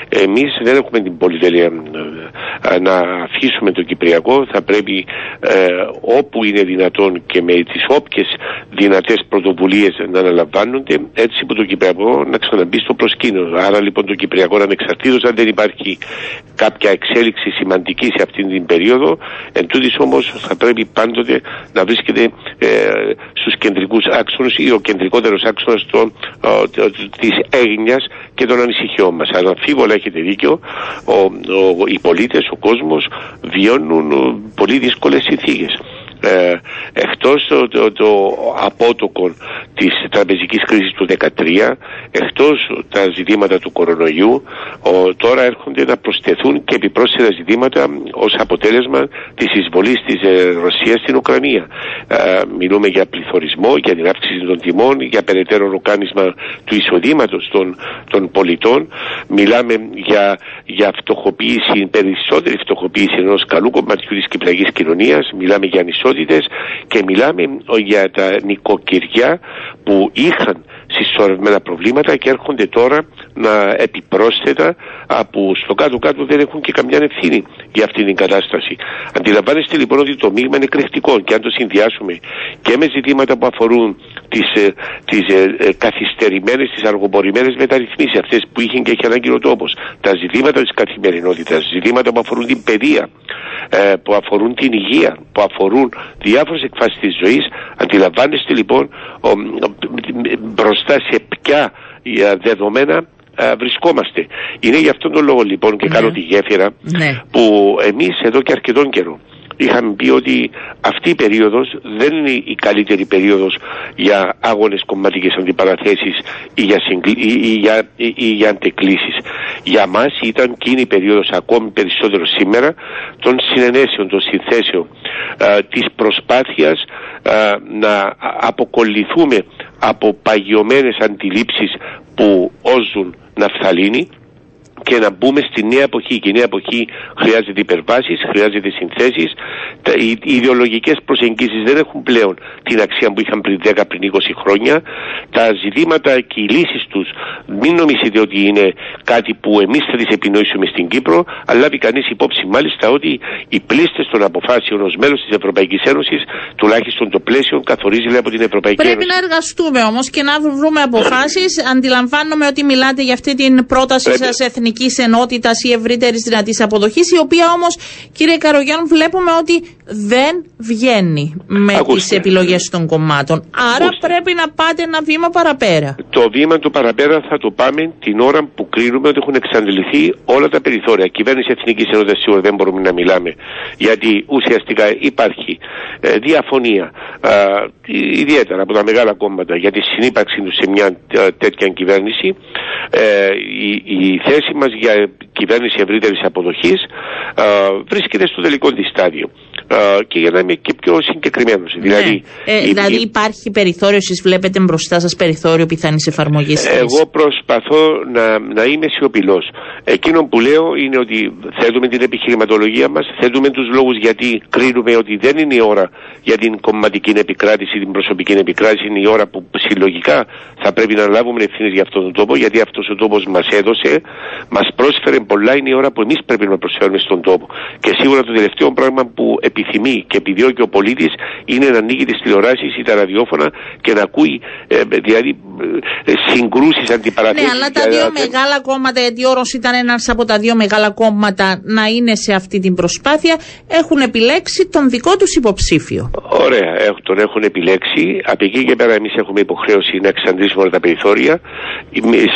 εμείς δεν έχουμε την πολυτέλεια ε, να αφήσουμε το Κυπριακό. Θα πρέπει ε, όπου είναι δυνατόν και με τις όποιες δυνατές πρωτοβουλίες να αναλαμβάνονται έτσι που το Κυπριακό να ξαναμπεί στο προσκήνιο. Άρα λοιπόν το Κυπριακό ανεξαρτήτως αν δεν υπάρχει κάποια εξέλιξη σημαντική σε αυτήν την περίοδο. Εν τούτης όμως θα πρέπει πάντοτε να βρίσκεται ε, στους κεντρικούς άξονες ή ο κεντρικότερος άξονας των, ε, της έγνοιας και των ανησυχιών μας. Αναμφίβολα έχετε δίκιο, ο, ο, οι πολίτες, ο κόσμος βιώνουν πολύ δύσκολες συνθήκες ε, εκτός το, το, το απότοκο της τραπεζικής κρίσης του 2013 εκτός τα ζητήματα του κορονοϊού ο, τώρα έρχονται να προσθεθούν και επιπρόσθετα ζητήματα ως αποτέλεσμα της εισβολής της ε, Ρωσίας στην Ουκρανία. Ε, μιλούμε για πληθωρισμό, για την αύξηση των τιμών για περαιτέρω ροκάνισμα του εισοδήματος των, των πολιτών. Μιλάμε για, για φτωχοποίηση, περισσότερη φτωχοποίηση ενός καλού κομματιού της κυπριακής κοινωνίας. Μιλάμε για ανισότητα και μιλάμε για τα νοικοκυριά που είχαν συσσωρευμένα προβλήματα και έρχονται τώρα να επιπρόσθετα που στο κάτω-κάτω δεν έχουν και καμιά ευθύνη για αυτήν την κατάσταση. Αντιλαμβάνεστε λοιπόν ότι το μείγμα είναι κρυφτικό και αν το συνδυάσουμε και με ζητήματα που αφορούν τις, ε, τις ε, ε, καθυστερημένες, τις αργοπορημένες μεταρρυθμίσεις αυτές που είχε και έχει ανάγκη ο τόπος, τα ζητήματα της καθημερινότητας, ζητήματα που αφορούν την παιδεία, ε, που αφορούν την υγεία, που αφορούν διάφορες εκφάσεις της ζωής, αντιλαμβάνεστε λοιπόν ο, μπροστά σε ποια δεδομένα βρισκόμαστε. Είναι γι' αυτόν τον λόγο λοιπόν και ναι. κάνω τη γέφυρα ναι. που εμείς εδώ και αρκετόν καιρό είχαμε πει ότι αυτή η περίοδος δεν είναι η καλύτερη περίοδος για άγονες κομματικές αντιπαραθέσεις ή για, συγκλ... ή, για... ή για αντεκλήσεις. Για μας ήταν εκείνη η περίοδος ακόμη περισσότερο σήμερα των συνενέσεων, των συνθέσεων, α, της προσπάθειας να αποκολληθούμε από παγιωμένες αντιλήψεις που όζουν ναφθαλίνη και να μπούμε στη νέα εποχή. Και η νέα εποχή χρειάζεται υπερβάσεις, χρειάζεται συνθέσεις. Οι ιδεολογικές προσεγγίσεις δεν έχουν πλέον την αξία που είχαν πριν 10, πριν 20 χρόνια. Τα ζητήματα και οι λύσεις τους μην νομίζετε ότι είναι κάτι που εμείς θα τις επινοήσουμε στην Κύπρο, αλλά λάβει κανείς υπόψη μάλιστα ότι οι πλήστες των αποφάσεων ως μέλος της Ευρωπαϊκής Ένωσης, τουλάχιστον το πλαίσιο, καθορίζεται από την Ευρωπαϊκή Πρέπει Ένωση. Πρέπει να εργαστούμε όμως και να βρούμε αποφάσεις. Αντιλαμβάνομαι ότι μιλάτε για αυτή την πρόταση σας εθνική εθνικής ενότητας ή ευρύτερης δυνατής αποδοχής, η οποία όμως, κύριε Καρογιάννου, βλέπουμε ότι δεν βγαίνει με τις επιλογές των κομμάτων. Άρα πρέπει να πάτε ένα βήμα παραπέρα. Το βήμα του παραπέρα θα το πάμε την ώρα που κρίνουμε ότι έχουν εξαντληθεί όλα τα περιθώρια. Κυβέρνηση Εθνικής Ενότητας σίγουρα δεν μπορούμε να μιλάμε, γιατί ουσιαστικά υπάρχει ε, διαφωνία, ε, ιδιαίτερα από τα μεγάλα κόμματα, για τη συνύπαρξη τους σε μια ε, τέτοια κυβέρνηση. Ε, η, η θέση μας για κυβέρνηση ευρύτερης αποδοχής βρίσκεται στο τελικό της στάδιο. Και για να είμαι και πιο συγκεκριμένος. Ναι. Δηλαδή, ε, δηλαδή υπάρχει περιθώριο, εσείς βλέπετε μπροστά σας περιθώριο πιθανής εφαρμογής. Εγώ προσπαθώ να, να είμαι σιωπηλός. Εκείνο που λέω είναι ότι θέτουμε την επιχειρηματολογία μας, θέτουμε τους λόγους γιατί κρίνουμε ότι δεν είναι η ώρα για την κομματική επικράτηση, την προσωπική επικράτηση, είναι η ώρα που συλλογικά θα πρέπει να λάβουμε ευθύνες για αυτόν τον τόπο, γιατί αυτός ο τόπος μας έδωσε, μας πρόσφερε πολλά, είναι η ώρα που εμείς πρέπει να προσφέρουμε στον τόπο. Και σίγουρα το τελευταίο πράγμα που επιθυμεί και επιδιώκει ο πολίτης είναι να ανοίγει τις τηλεοράσεις ή τα ραδιόφωνα και να ακούει ε, δηλαδή ε, συγκρούσεις, αντιπαραθέσει. Ναι, αλλά τα δύο μεγάλα κόμματα, γιατί ο Όρος ήταν ένας από τα δύο μεγάλα κόμματα να είναι σε αυτή την προσπάθεια, έχουν επιλέξει τον δικό τους υποψήφιο. Ωραία, τον έχουν επιλέξει. Από εκεί και πέρα εμείς έχουμε υποχρέωση να εξαντλήσουμε όλα τα περιθώρια.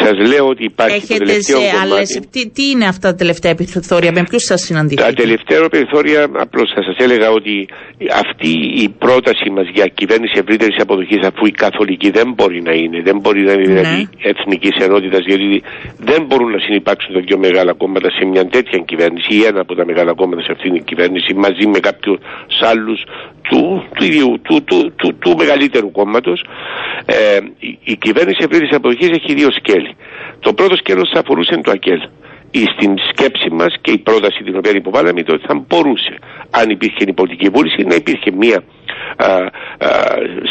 Σας λέω ότι υπάρχει Έχετε το τελευταίο σε άλλες, τι, τι είναι αυτά τα τελευταία περιθώρια, με ποιους σας συναντήσετε. Τα τελευταία περιθώρια, απλώς θα σας έλεγα ότι αυτή η πρόταση μας για κυβέρνηση ευρύτερης αποδοχής, αφού η καθολική δεν μπορεί να είναι, δεν μπορεί να είναι δηλαδή ναι. εθνικής ενότητας, γιατί δεν μπορούν να συνεπάρξουν τα δύο μεγάλα κόμματα σε μια τέτοια κυβέρνηση ή ένα από τα μεγάλα κόμματα σε αυτήν την κυβέρνηση μαζί με κάποιους άλλους του, του, ίδιου, του, του, του, του μεγαλύτερου κόμματος. Ε, η, η κυβέρνηση ευρύτερη αποδοχή έχει δύο σκέλη. Το πρώτο σκέλος θα αφορούσε το ΑΚΕΛ στην σκέψη μας και η πρόταση την οποία υποβάλαμε ήταν ότι θα μπορούσε αν υπήρχε η πολιτική βούληση να υπήρχε μια α, α,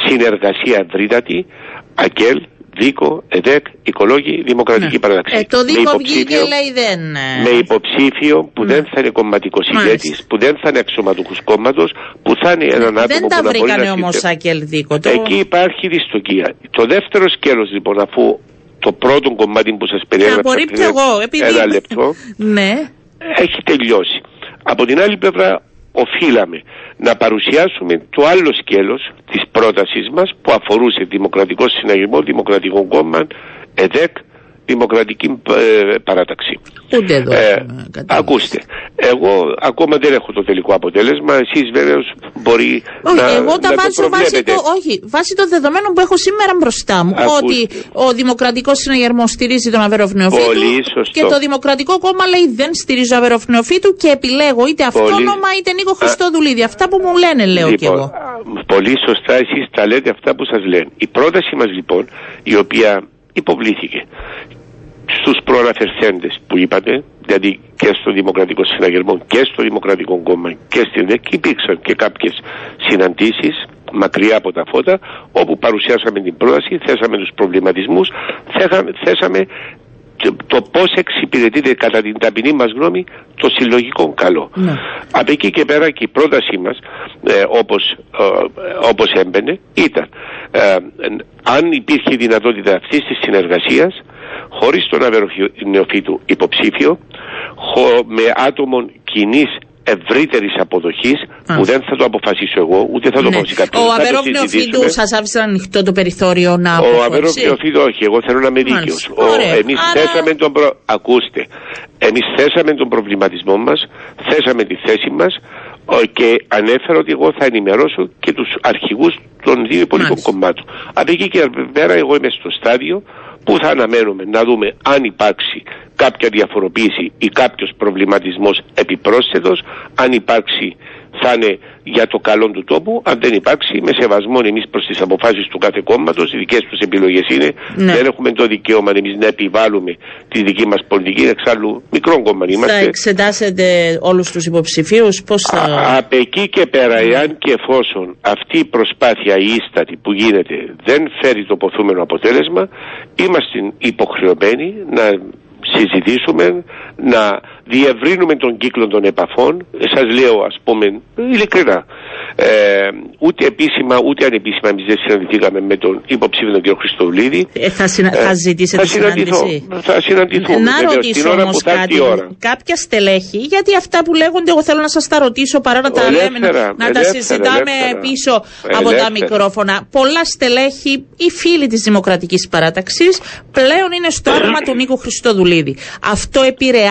συνεργασία ευρύτατη ΑΚΕΛ Δίκο, ΕΔΕΚ, Οικολόγοι, Δημοκρατική Ναι. Παράταξη. Ε, το Με Δίκο υποψήφιο- βγήκε λέει δεν... ε, με υποψήφιο που Ναι. δεν θα είναι κομματικός Μάλιστα. ηγέτης, που δεν θα είναι αξιωματούχος κόμματος, που θα είναι έναν άτομο Δεν που τα να μπορεί βρήκανε να όμως, σκεφτεί. Σάκελ Δίκο. Το... Εκεί υπάρχει δυστοκία. Το δεύτερο σκέλος λοιπόν, αφού το πρώτο κομμάτι που σας περιέγραψα Απορρίπτω πριν εγώ, επειδή... ένα λεπτό, ναι. έχει τελειώσει. Από την άλλη πλευρά οφείλαμε να παρουσιάσουμε το άλλο σκέλος της πρότασης μας που αφορούσε Δημοκρατικό Συναγερμό, Δημοκρατικό Κόμμα, ΕΔΕΚ, Δημοκρατική ε, Παράταξη. Ούτε εδώ. Ε, έχουμε καταλήξει. ακούστε, εγώ ακόμα δεν έχω το τελικό αποτέλεσμα. Εσείς βέβαια μπορεί Όχι, να, εγώ τα να το βάζω βάσει, προβλέπετε. το, όχι, βάσει των δεδομένων που έχω σήμερα μπροστά μου. Ακούστε. Ότι ο Δημοκρατικός Συναγερμός στηρίζει τον Αβεροφνεοφύτου. Πολύ σωστό. Και το Δημοκρατικό Κόμμα λέει δεν στηρίζω Αβεροφνεοφύτου και επιλέγω είτε αυτόνομα είτε Νίκο Χριστόδουλίδη. Αυτά που μου λένε, λέω κι Λοιπόν, εγώ. α, Πολύ σωστά εσείς τα λέτε αυτά που σας λένε. Η πρόταση μας λοιπόν, η οποία υποβλήθηκε. Στους προαναφερθέντες που είπατε, δηλαδή και στο Δημοκρατικό Συναγερμό και στο Δημοκρατικό Κόμμα και στην ΔΕΚ υπήρξαν και κάποιες συναντήσεις μακριά από τα φώτα όπου παρουσιάσαμε την πρόταση, θέσαμε τους προβληματισμούς, θέσαμε, θέσαμε το- το πώς εξυπηρετείται κατά την ταπεινή μας γνώμη το συλλογικό καλό. Ναι. Από εκεί και πέρα και η πρότασή μας ε, όπως, ε, όπως έμπαινε ήταν ε, αν υπήρχε δυνατότητα αυτής της συνεργασίας χωρίς τον αβεροφνεοφύτου υποψήφιο χω- με άτομο κοινής ευρύτερης αποδοχής Α. που δεν θα το αποφασίσω εγώ ούτε θα το Ναι. αποφασίσει κάποιος. Ο Αβεροφνεοφύτου σας άφησε ανοιχτό το περιθώριο να Ο αποχωρήσει. Αβεροφνεοφύτου όχι, εγώ θέλω να είμαι δίκαιος. Μάλιστα. Ωραία. Εμείς Άρα- θέσαμε τον προ... Ακούστε, εμείς θέσαμε τον προβληματισμό μας, θέσαμε τη θέση μας και ανέφερα ότι εγώ θα ενημερώσω και τους αρχηγούς των δύο υπολείπων Μάλιστα. κομμάτων. Από εκεί και πέρα εγώ είμαι στο στάδιο που θα αναμένουμε να δούμε αν υπάρξει κάποια διαφοροποίηση ή κάποιος προβληματισμός επιπρόσθετος, αν υπάρξει θα είναι για το καλό του τόπου, αν δεν υπάρξει με σεβασμό εμείς προς τις αποφάσεις του κάθε κόμματος, οι δικές τους επιλογές είναι, Ναι. δεν έχουμε το δικαίωμα εμείς να επιβάλλουμε τη δική μας πολιτική, εξάλλου μικρό κόμμα Θα είμαστε. εξετάσετε όλους τους υποψηφίους, πώς θα... Α- Από εκεί και πέρα, εάν και εφόσον αυτή η προσπάθεια η ίστατη που γίνεται δεν φέρει το ποθούμενο αποτέλεσμα, είμαστε υποχρεωμένοι να συζητήσουμε, να διευρύνουμε τον κύκλο των επαφών. Σας λέω ας πούμε ειλικρινά, ε, ούτε επίσημα ούτε ανεπίσημα εμείς δεν συναντηθήκαμε με τον υποψήφιο τον κύριο Χριστοβλίδη. Ε, θα, συνα... Ε, θα ζητήσετε θα συναντηθώ. συνάντηση; Θα συναντηθούμε. Να βεβαίως, ρωτήσω την ώρα όμως που θα έρθει κάτι. η ώρα. Κάποια στελέχη, γιατί αυτά που λέγονται, εγώ θέλω να σας τα ρωτήσω παρά να τα Ελεύθερα, λέμε, να τα ελεύθερα, συζητάμε ελεύθερα. πίσω από τα Ελεύθερα. μικρόφωνα. Πολλά στελέχη, οι φίλοι της Δημοκρατικής Παράταξης, πλέον είναι στο άρμα του Νίκου Χριστοδουλίδη. Αυτό επηρεάζει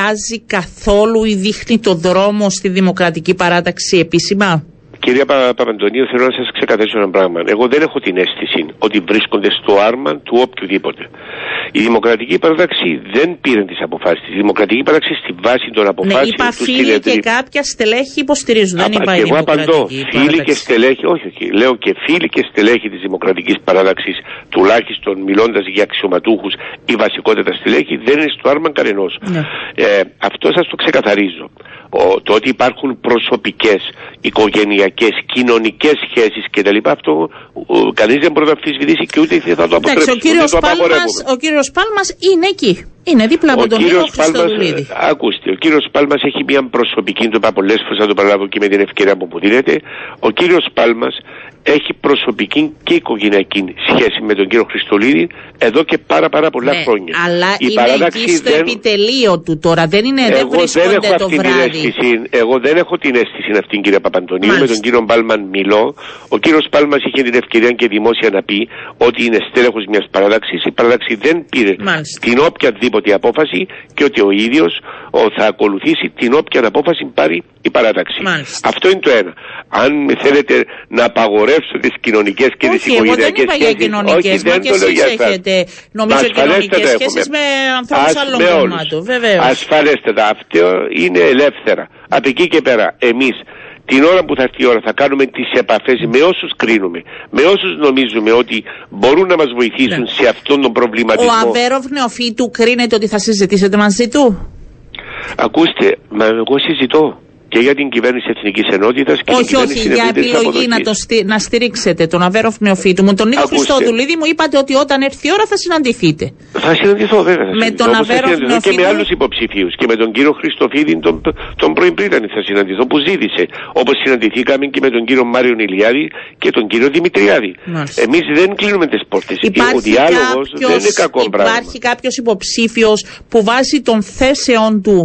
καθόλου ή δείχνει το δρόμο στη Δημοκρατική Παράταξη επίσημα; Κυρία Πα- Παπαντονίου, θέλω να σας ξεκαθαρίσω ένα πράγμα. Εγώ δεν έχω την αίσθηση ότι βρίσκονται στο άρμα του οποιοδήποτε. Η Δημοκρατική Παράταξη δεν πήρε τις αποφάσεις τη. Η Δημοκρατική Παράταξη στη βάση των Ναι, αποφάσεων είπα του φίλοι και συνεδρίου. κάποια στελέχη υποστηρίζουν. Δεν Απα- είπα η και εγώ απαντώ. Δημοκρατική Φίλοι και Παράταξη. στελέχη, όχι, όχι. Λέω και φίλοι και στελέχη της Δημοκρατικής Παράταξης, τουλάχιστον μιλώντας για αξιωματούχους ή βασικότητα στελέχη, δεν είναι στο άρμα κανενός. Ναι. Ε, αυτό σας το ξεκαθαρίζω. Ο, το ότι υπάρχουν προσωπικές, οικογενειακές, κοινωνικές σχέσεις κτλ. Αυτό κανείς δεν μπορεί να αμφισβητήσει και ούτε θα το Εντάξει, αποτρέψει. ο κύριος, ούτε το Πάλμας, απαγορεύουμε. ο κύριος Πάλμας είναι εκεί. Είναι δίπλα από τον Νίκο κύριος Πάλμας, Χριστοδουλίδη. ε, ακούστε, ο κύριος Πάλμας έχει μια προσωπική, το είπα πολλές φορές, θα το παραλάβω και με την ευκαιρία που μου δίνεται. Ο κύριος Πάλμας έχει προσωπική και οικογενειακή σχέση με τον κύριο Χριστολίδη εδώ και πάρα πάρα πολλά Ναι, χρόνια. αλλά Η είναι παράταξη εκεί στο δεν- επιτελείο του τώρα. Δεν, είναι, δεν εγώ δεν βρίσκονται έχω το αυτή την βράδυ. αίσθηση. Εγώ δεν έχω την αίσθηση αυτή, κύριε Παπαντονίου. Μάλιστα. Με τον κύριο Πάλμαν μιλώ. Ο κύριος Πάλμαν είχε την ευκαιρία και δημόσια να πει ότι είναι στέλεχος μιας παράταξης. Η παράταξη δεν πήρε Μάλιστα. την οποιαδήποτε απόφαση και ότι ο ίδιος θα ακολουθήσει την όποια απόφαση πάρει η παράταξη. Μάλιστα. Αυτό είναι το ένα. Αν θέλετε να απαγορεύσω τις κοινωνικές και τις Όχι, εγώ δεν οικογενειακές είπα για κοινωνικές. Μα και εσείς έχετε, νομίζω, κοινωνικές σχέσεις με ανθρώπους άλλων κομμάτων. Βεβαίως. Ασφαλέστατα. Αυτό είναι ελεύθερα. Από εκεί και πέρα, εμείς την ώρα που θα έρθει η ώρα θα κάνουμε τις επαφές με όσους κρίνουμε, με όσους νομίζουμε ότι μπορούν να μας βοηθήσουν Ναι. σε αυτόν τον Ο προβληματισμό. Αβέροφ Νεοφύτου κρίνεται ότι θα συζητήσετε μαζί του; Ακούστε, μα εγώ συζητώ. Και για την κυβέρνηση Εθνικής Ενότητας και την Όχι, κυβέρνηση όχι, για ευρύτερης επιλογή αποδοχής. να, το στηρι- να στηρίξετε τον Αβέροφ Νεοφύτου μου. Τον Νίκο Ακούστε. Χριστόδουλίδη μου είπατε ότι όταν έρθει η ώρα θα συναντηθείτε. Θα συναντηθώ βέβαια. Θα Με συναντηθώ, τον όπως θα Αβέροφ συναντηθώ και με Νεοφύτου. άλλους υποψηφίους. Και με τον κύριο Χριστοφίδη, τον, τον πρώην πρίτανη θα συναντηθώ που ζήτησε. Όπως συναντηθήκαμε και με τον κύριο Μάριο Ηλιάδη και τον κύριο Δημητριάδη. Μάλιστα. Εμείς δεν κλείνουμε τις πόρτες. Ο Υπάρχει διάλογος δεν κάποιος, είναι κακό πράγμα. υπάρχει κάποιος υποψήφιος που βάσει των θέσεων του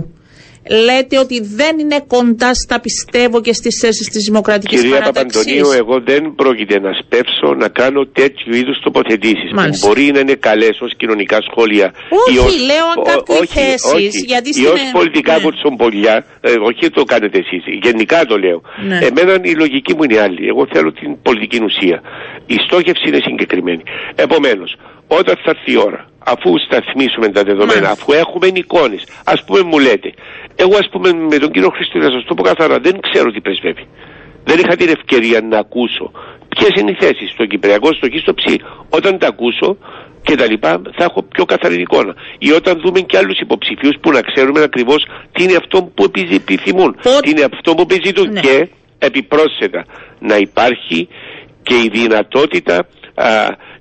λέτε ότι δεν είναι κοντά στα πιστεύω και στις θέσεις της Δημοκρατικής Κυρία Παράταξης. Παπαντονίου, εγώ δεν πρόκειται να σπεύσω να κάνω τέτοιου είδους τοποθετήσεις που Μάλιστα. μπορεί να είναι καλές ως κοινωνικά σχόλια. Όχι, ή ως- λέω ο- κάποιες όχι, θέσεις, όχι. γιατί ή στην- ως πολιτικά ναι. κουρτσομπολιά, ε, όχι το κάνετε εσείς. Γενικά το λέω. Ναι. Εμένα η λογική μου είναι άλλη. Εγώ θέλω την πολιτική ουσία. Η στόχευση είναι συγκεκριμένη. Επομένως, όταν θα έρθει η ώρα, αφού σταθμίσουμε τα δεδομένα, Μάλιστα. αφού έχουμε εικόνες, ας πούμε μου λέτε, εγώ ας πούμε με τον κύριο Χριστό, να σας το πω καθαρά, δεν ξέρω τι πρεσβεύει. Δεν είχα την ευκαιρία να ακούσω ποιες είναι οι θέσεις στο Κυπριακό, στο Χ, στο Ψ. Όταν τα ακούσω και τα λοιπά, θα έχω πιο καθαρή εικόνα. Ή όταν δούμε και άλλους υποψηφίους που να ξέρουμε ακριβώς τι είναι αυτό που επιζη- επιθυμούν, Πότε- τι είναι αυτό που επιζητούν. Ναι. Και επιπρόσθετα να υπάρχει και η δυνατότητα α,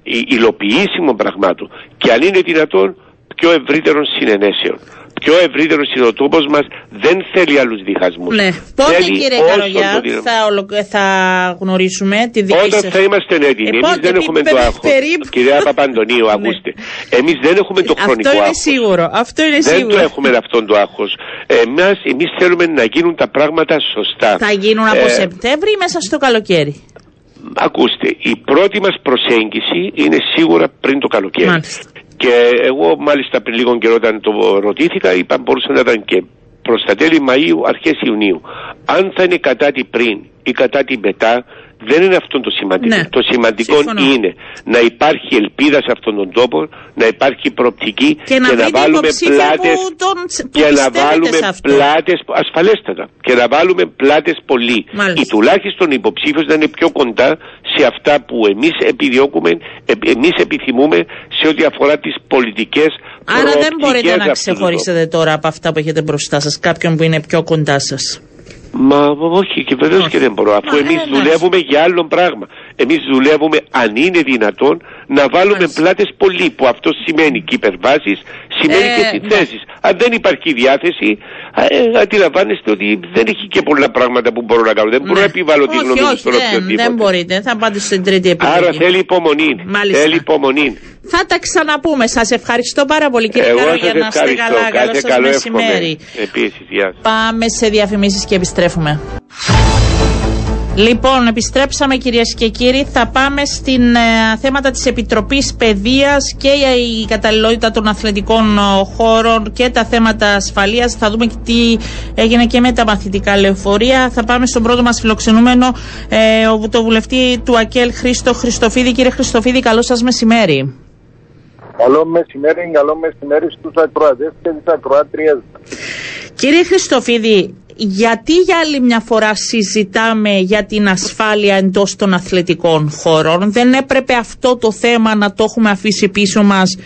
η- υλοποιήσιμων πραγμάτων. Και αν είναι δυνατόν, πιο ευρύτερων συνενέσεων. Πιο ευρύτερο είναι ο τόπο μας, δεν θέλει άλλους διχασμούς. Ναι. Πότε κύριε Καρογιά θα, ολο... θα γνωρίσουμε τη δική Όταν σας... θα είμαστε έτοιμοι, Ε, εμείς πότε, δεν πι- έχουμε πε- το άγχος. περίπου. Κυρία Παπαντονίου, [laughs] Ναι. ακούστε. Εμείς δεν έχουμε το χρονικό Αυτό είναι άγχος. σίγουρο. Αυτό είναι Δεν σίγουρο. το έχουμε αυτόν το άγχος. Εμείς θέλουμε να γίνουν τα πράγματα σωστά. Θα γίνουν από Ε, Σεπτέμβρη ή μέσα στο καλοκαίρι; Ακούστε, η πρώτη μας προσέγγιση είναι σίγουρα πριν το καλοκαίρι. Μάλιστα. Και εγώ μάλιστα πριν λίγο καιρό όταν το ρωτήθηκα είπα μπορούσε να ήταν και προς τα τέλη Μαΐου, αρχές Ιουνίου. Αν θα είναι κατά τη πριν ή κατά τη μετά δεν είναι αυτό το σημαντικό. Ναι. Το σημαντικό Συμφωνώ. είναι να υπάρχει ελπίδα σε αυτόν τον τόπο, να υπάρχει προοπτική Και να βρείτε βάλουμε υποψήφιο πλάτες που τον- που και να πιστεύετε βάλουμε σε αυτό. πλάτες ασφαλέστατα και να βάλουμε πλάτες πολύ Μάλιστα. ή τουλάχιστον υποψήφιος να είναι πιο κοντά σε αυτά που εμείς επιδιώκουμε, ε- εμείς επιθυμούμε σε ό,τι αφορά τις πολιτικές Άρα δεν μπορείτε προοπτικές να αυτού του ξεχωρίσετε τώρα από αυτά που έχετε μπροστά σας κάποιον που είναι πιο κοντά σας. Μα όχι, και βεβαίως Όχι. και δεν μπορώ. Αφού Μα, εμείς ε, δουλεύουμε για άλλο πράγμα. Εμείς δουλεύουμε, αν είναι δυνατόν, να βάλουμε Μάλιστα. πλάτες πολύ. Που αυτό σημαίνει και υπερβάσεις, σημαίνει Ε, και ναι. συνθέσει. Αν δεν υπάρχει διάθεση, ε, αντιλαμβάνεστε ότι δεν έχει και πολλά πράγματα που μπορώ να κάνω. Δεν μπορώ Ναι. να επιβάλλω τη όχι, γνώμη μου όχι, στον δεν, οποιοδήποτε. δεν μπορείτε. Θα πάτε στην τρίτη επιλογή. Άρα θέλει υπομονή. Μάλιστα. Θέλει υπομονή. Θα τα ξαναπούμε. Σας ευχαριστώ πάρα πολύ κύριε Εγώ Καρογιά. σας Να είστε ευχαριστώ. καλά. Καλό Κάθε σας καλό μεσημέρι. εύχομαι. Επίσης, γεια σας. Πάμε σε διαφημίσεις και επιστρέφουμε. Λοιπόν, επιστρέψαμε κυρίες και κύριοι. Θα πάμε στην ε, θέματα της Επιτροπής Παιδείας και η καταλληλότητα των αθλητικών ε, χώρων και τα θέματα ασφαλείας. Θα δούμε και τι έγινε και με τα μαθητικά λεωφορεία. Θα πάμε στον πρώτο μας φιλοξενούμενο, ε, ο, το βουλευτή του ΑΚΕΛ Χρήστο Χριστοφίδη. Κύριε Χριστοφίδη, καλό σας μεσημέρι. Καλό μεσημέρι, καλό μεσημέρι στους ακροατές και τις ακροάτριες. Κύριε Χριστοφίδη, γιατί για άλλη μια φορά συζητάμε για την ασφάλεια εντός των αθλητικών χώρων; Δεν έπρεπε αυτό το θέμα να το έχουμε αφήσει πίσω μας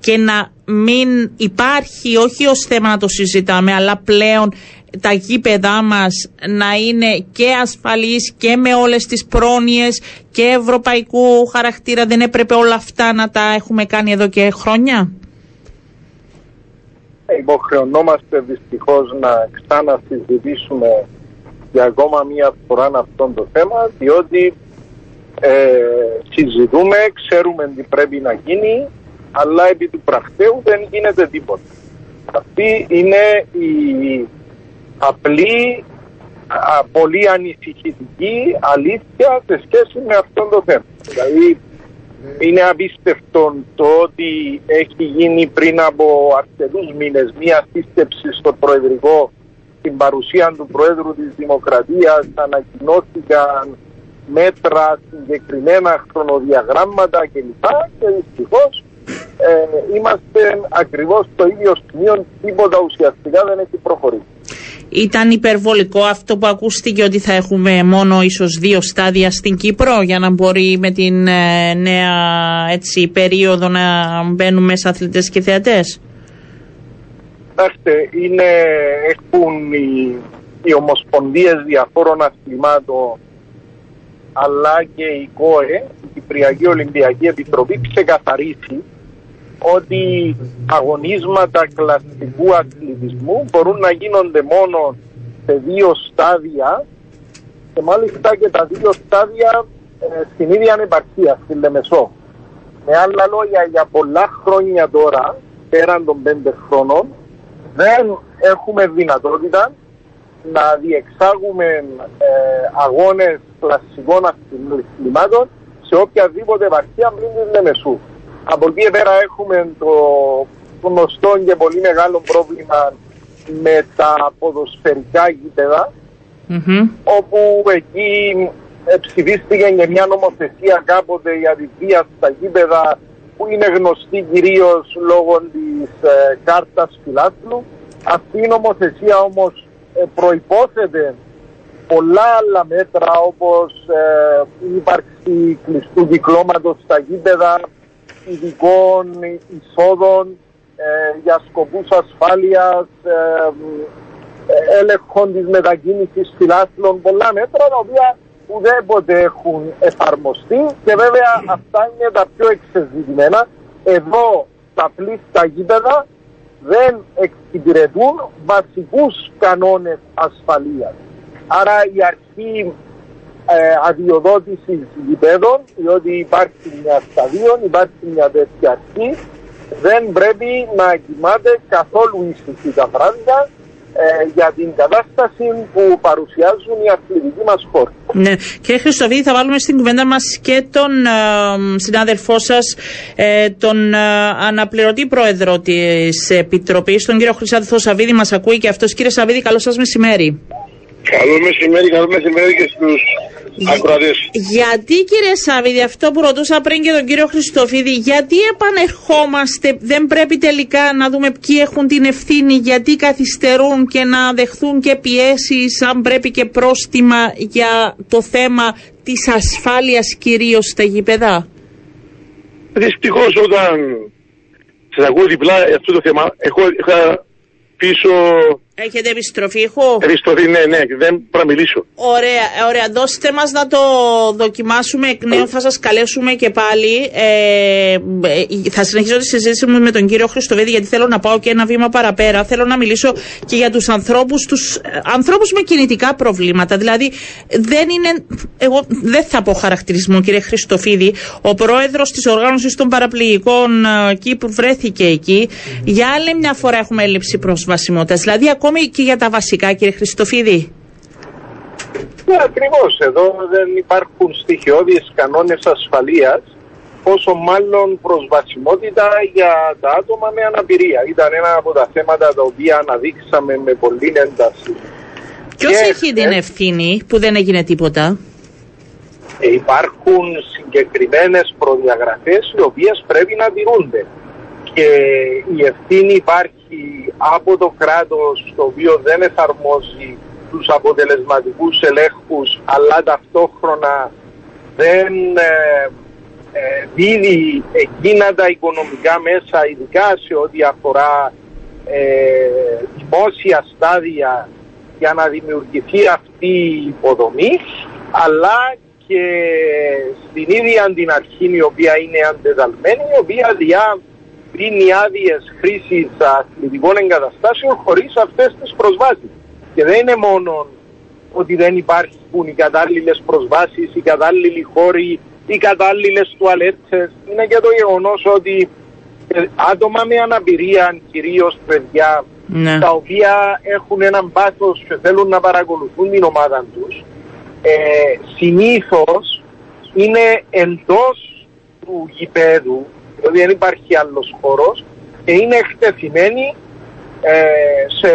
και να μην υπάρχει, όχι ως θέμα να το συζητάμε, αλλά πλέον τα γήπεδά μας να είναι και ασφαλείς και με όλες τις πρόνοιες και ευρωπαϊκού χαρακτήρα. Δεν έπρεπε όλα αυτά να τα έχουμε κάνει εδώ και χρόνια; Υποχρεωνόμαστε δυστυχώς να ξανασυζητήσουμε για ακόμα μία φορά αυτό το θέμα, διότι ε, συζητούμε, ξέρουμε τι πρέπει να γίνει, αλλά επί του πρακτέου δεν γίνεται τίποτα. Αυτή είναι η απλή, α, πολύ ανησυχητική αλήθεια σε σχέση με αυτό το θέμα. Δηλαδή, είναι απίστευτο το ότι έχει γίνει πριν από αρκετούς μήνες μία σύσκεψη στο Προεδρικό στην παρουσία του Προέδρου της Δημοκρατίας ανακοινώθηκαν μέτρα, συγκεκριμένα χρονοδιαγράμματα κλπ. Και δυστυχώς ε, είμαστε ακριβώς στο ίδιο σημείο, τίποτα ουσιαστικά δεν έχει προχωρήσει. Ήταν υπερβολικό αυτό που ακούστηκε ότι θα έχουμε μόνο ίσως δύο στάδια στην Κύπρο για να μπορεί με την ε, νέα έτσι, περίοδο να μπαίνουν μέσα αθλητές και θεατές; Κοιτάξτε, είναι, έχουν οι, οι ομοσπονδίες διαφόρων αθλημάτων αλλά και η ΚΟΕ, η Κυπριακή Ολυμπιακή Επιτροπή, ξεκαθαρίσει ότι αγωνίσματα κλασικού αθλητισμού μπορούν να γίνονται μόνο σε δύο στάδια και μάλιστα και τα δύο στάδια ε, στην ίδια ανεπαρχία, στην Λεμεσό. Με άλλα λόγια, για πολλά χρόνια τώρα, πέραν των πέντε χρόνων, δεν έχουμε δυνατότητα να διεξάγουμε ε, αγώνες κλασικών αθλημάτων σε οποιαδήποτε επαρχία πριν την Λεμεσού. Από εκεί πέρα έχουμε το γνωστό και πολύ μεγάλο πρόβλημα με τα ποδοσφαιρικά γήπεδα, όπου εκεί ψηφίστηκε και μια νομοθεσία κάποτε για τη βία στα γήπεδα που είναι γνωστή κυρίως λόγω της ε, κάρτας φιλάθλου. Αυτή η νομοθεσία όμως ε, προϋπόθεται πολλά άλλα μέτρα όπως ε, η ύπαρξη κλειστού κυκλώματος στα γήπεδα, ειδικών εισόδων ε, για σκοπούς ασφάλειας, ε, ε, έλεγχων της μετακίνησης φυλάθλων, πολλά μέτρα τα οποία ουδέποτε έχουν εφαρμοστεί και βέβαια αυτά είναι τα πιο εξεζητημένα. Εδώ τα πλήστα γήπεδα δεν εξυπηρετούν βασικούς κανόνες ασφαλείας. Άρα η αρχή ε, αδειοδότησης γηπέδων, διότι υπάρχει μια σταδίων, υπάρχει μια τέτοια αρχή, δεν πρέπει να κοιμάται καθόλου ήσυχη τα πράγματα ε, για την κατάσταση που παρουσιάζουν οι αθλητικοί μας χώροι. Ναι. Κύριε Χριστοβίδη, θα βάλουμε στην κουβέντα μας και τον ε, συνάδελφό σας, ε, τον ε, αναπληρωτή πρόεδρο της Επιτροπής, τον κύριο Χρυσάδη Σαββίδη, μας ακούει και αυτός. Κύριε Σαββίδη, καλό σας μεσημέρι. Καλό μεσημέρι, καλό μεσημέρι και στους ακροατές. Γιατί κύριε Σάββιδη, αυτό που ρωτούσα πριν και τον κύριο Χριστοφίδη, γιατί επανερχόμαστε, δεν πρέπει τελικά να δούμε ποιοι έχουν την ευθύνη, γιατί καθυστερούν και να δεχθούν και πιέσεις, αν πρέπει και πρόστιμα για το θέμα της ασφάλειας κυρίως στα γήπεδα; Δυστυχώς όταν σας ακούω διπλά αυτό το θέμα, έχω, είχα πίσω Έχετε επιστροφή ήχου. Επιστροφή, ναι, ναι, δεν μπορώ να μιλήσω. Ωραία, ωραία. Δώστε μας να το δοκιμάσουμε εκ νέου. Θα σας καλέσουμε και πάλι. Ε, ε, θα συνεχίσω τη συζήτηση μου με τον κύριο Χριστοβίδη γιατί θέλω να πάω και ένα βήμα παραπέρα. Θέλω να μιλήσω και για τους ανθρώπους, τους ε, ανθρώπους με κινητικά προβλήματα. Δηλαδή δεν είναι, εγώ δεν θα πω χαρακτηρισμό κύριε Χριστοφίδη. Ο πρόεδρος της οργάνωσης των παραπληγικών ε, εκεί που βρέθηκε εκεί, για άλλη μια φορά έχουμε έλλειψη προσβασιμότητας. Δηλαδή ακόμη και για τα βασικά, κύριε Χριστοφίδη. Ναι, ακριβώς. Εδώ δεν υπάρχουν στοιχειώδεις κανόνες ασφαλείας, όσο μάλλον προσβασιμότητα για τα άτομα με αναπηρία. Ήταν ένα από τα θέματα τα οποία αναδείξαμε με πολύ ένταση. Ποιος έχει την ευθύνη που δεν έγινε τίποτα; Ε, υπάρχουν συγκεκριμένες προδιαγραφές οι οποίες πρέπει να τηρούνται. Και η ευθύνη υπάρχει από το κράτος το οποίο δεν εφαρμόζει τους αποτελεσματικούς ελέγχους αλλά ταυτόχρονα δεν ε, ε, δίδει εκείνα τα οικονομικά μέσα ειδικά σε ό,τι αφορά ε, δημόσια στάδια για να δημιουργηθεί αυτή η υποδομή αλλά και στην ίδια την αρχή η οποία είναι αντεδαλμένη η οποία διά δίνει άδειες χρήση αθλητικών εγκαταστάσεων χωρίς αυτές τις προσβάσεις. Και δεν είναι μόνο ότι δεν υπάρχουν οι κατάλληλες προσβάσεις, οι κατάλληλοι χώροι, οι κατάλληλες τουαλέτσες. Είναι και το γεγονός ότι ε, άτομα με αναπηρία, κυρίως παιδιά, ναι. τα οποία έχουν έναν πάθος και θέλουν να παρακολουθούν την ομάδα τους, ε, συνήθως είναι εντός του γηπέδου δηλαδή δεν υπάρχει άλλος χώρος και είναι εκτεθειμένοι ε, σε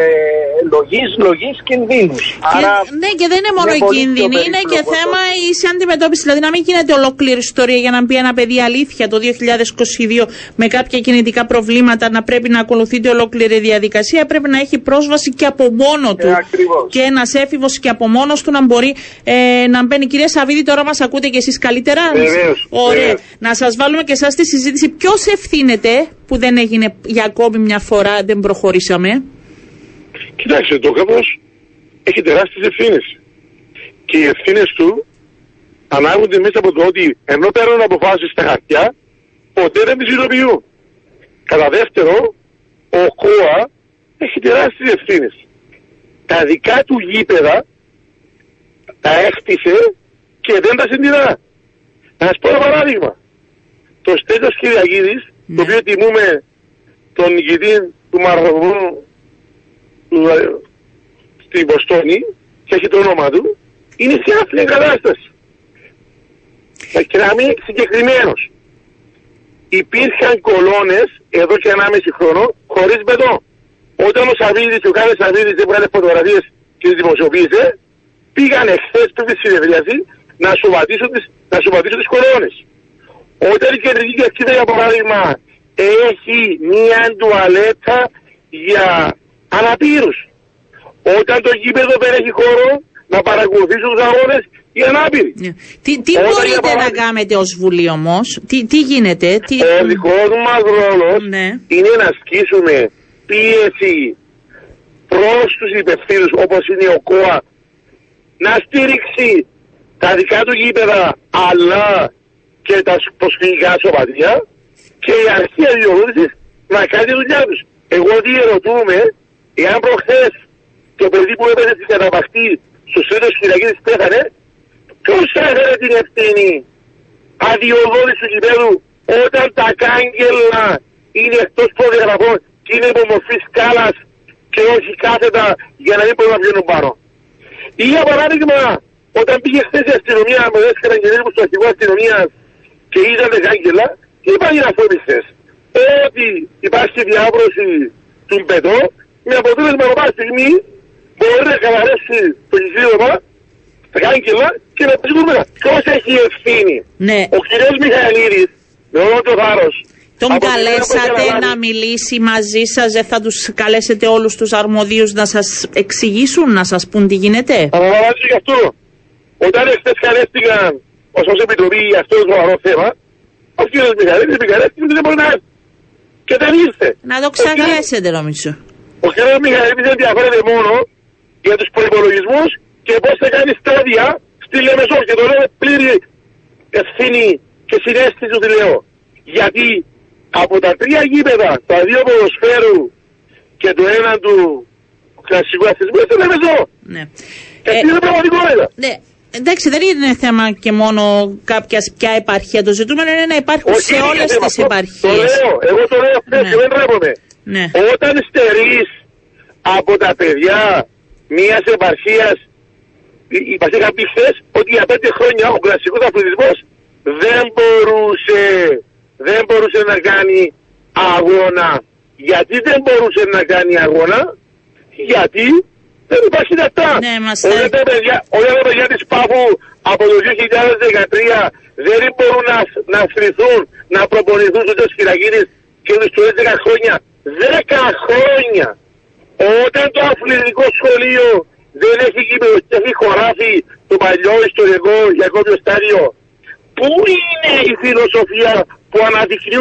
λογής, λογής κινδύνους. Άρα, ναι και δεν είναι μόνο οι κίνδυνοι, είναι και θέμα η αντιμετώπιση. Δηλαδή να μην γίνεται ολόκληρη ιστορία για να μπει ένα παιδί αλήθεια το 2022 με κάποια κινητικά προβλήματα να πρέπει να ακολουθείται ολόκληρη διαδικασία. Πρέπει να έχει πρόσβαση και από μόνο του. Ε, και ένας έφηβος και από μόνος του να μπορεί ε, να μπαίνει. Κυρία Σαββίδη, τώρα μας ακούτε και εσείς καλύτερα; Βεβαίως, Ωραία. Να σας βάλουμε και εσάς στη συζήτηση. Ποιος ευθύνεται που δεν έγινε για ακόμη μια φορά, δεν προχωρήσαμε. Κοιτάξτε, το καθώς έχει τεράστιες ευθύνες. Και οι ευθύνες του ανάγονται μέσα από το ότι ενώ παίρνουν αποφάσεις στα χαρτιά, ποτέ δεν τις υλοποιούν. Κατά δεύτερο, ο ΚΟΑ έχει τεράστιες ευθύνες. Τα δικά του γήπεδα τα έκτισε και δεν τα συντηρά. Να σας πω ένα παράδειγμα. Το Στέλιος Κυριακίδης, Ναι. το οποίο τιμούμε τον νικητή του μαραθωνού του, ε, στην Βοστόνη και έχει το όνομα του, είναι σε άθλια κατάσταση. Ε, Και να μην είναι συγκεκριμένος. Υπήρχαν κολόνες εδώ και 1,5 χρόνο χωρίς μπετό. Όταν ο Σαββίδης, ο κάθε Σαββίδης έβγαλε φωτογραφίες και τις δημοσιοποίησε, πήγαν εχθές πριν τη συνεδρίαση να σου πατήσουν τις, να σου πατήσουν τις κολόνες. Όταν η κεντρική κερκίδα για παράδειγμα έχει μία τουαλέτα για αναπήρους. Όταν το γήπεδο δεν έχει χώρο να παρακολουθήσουν τους αγώνες οι ανάπηροι. Ναι. Τι, τι Όταν, μπορείτε για να παράδειγμα- κάνετε ως Βουλή όμως, τι, τι γίνεται, τι... Ο δικός μας ρόλος Ναι. είναι να ασκήσουμε πίεση προς τους υπευθύνους όπως είναι ο ΚΟΑ να στήριξει τα δικά του γήπεδα αλλά και τα προσφυγικά σωματεία και η αρχή αδειοδότησης να κάνει τη δουλειά τους. Εγώ διερωτούμε εάν προχθές το παιδί που έπαιζε στην καταπαχτή στους τρίτος Κυριακίδης πέθανε ποιος έφερε την ευθύνη αδειοδότηση του γηπέδου όταν τα κάγκελα είναι εκτός προδιαγραφών και είναι υπομορφής σκάλας και όχι κάθετα για να μην μπορούν να βγαίνουν πάνω. Ή για παράδειγμα, όταν πήγε χθες η αστυνομία με δες καταγγελίες μου στο αρχηγό αστυνομίας και είδαν τα κάγκελα, είπαν οι άνθρωποι χθες ότι υπάρχει διάβρωση του μπετό με αποτέλεσμα από πάση στιγμή μπορεί να καταρρεύσει το γυζίδωμα τα κάγκελα και να πέσει κουρμένα. Ποιος έχει ευθύνη; Ναι. Ο κύριος Μιχαηλίδης, με όλο το θάρρος, Τον από τη μέρα που καλέσατε έχει να μιλήσει μαζί σας, δεν θα τους καλέσετε όλους τους αρμοδίους να σας εξηγήσουν, να σας πούν τι γίνεται; Θα παραλάβει γι' αυτό. Όταν εχθές καλέστηκαν ως ως επιτροπή για αυτό το σοβαρό θέμα, ο κύριος Μιχαηλίδης επικαλέστηκε ότι δεν μπορεί να έρθει. Και δεν ήρθε. Να το Ο κύριος- ξακλέσετε νομίζω. Ο κύριος Μιχαηλίδης ενδιαφέρεται μόνο για τους προϋπολογισμούς και πώς θα κάνει στάδια στη Λεμεσό. Και το λέω με πλήρη ευθύνη και συνέστηση του τη λέω. Γιατί από τα τρία γήπεδα, τα δύο ποδοσφαίρου και το ένα του κλασικού αθλητισμού είναι στη Λεμεσό. Ναι. Και Ε, αυτή είναι η πραγματικότητα. ναι. Εντάξει, δεν είναι θέμα και μόνο κάποιας ποια επαρχία. Το ζητούμενο είναι να υπάρχουν Όχι, σε είναι όλες θέμα τις αυτό. Το επαρχίε. λέω, εγώ το λέω χθες Ναι. και δεν τρέπομαι. Ναι. Όταν στερείς από τα παιδιά μιας επαρχίας, είπατε είχα πει χθες ότι για πέντε χρόνια ο κλασικός αθλητισμός δεν μπορούσε, δεν μπορούσε να κάνει αγώνα. Γιατί δεν μπορούσε να κάνει αγώνα, γιατί δεν υπάρχει λεφτά. Ναι, μας όλα, θέλει. τα παιδιά, όλα τα παιδιά της Πάφου από το 2013 δεν μπορούν να, να αθληθούν, να προπονηθούν στους Κυραγίδης και τους του 11 χρόνια. 10 χρόνια! Όταν το αθλητικό σχολείο δεν έχει γήπεδο και έχει χωράφι το παλιό ιστορικό Ιακώβιο στάδιο, πού είναι η φιλοσοφία που αναδεικνύουν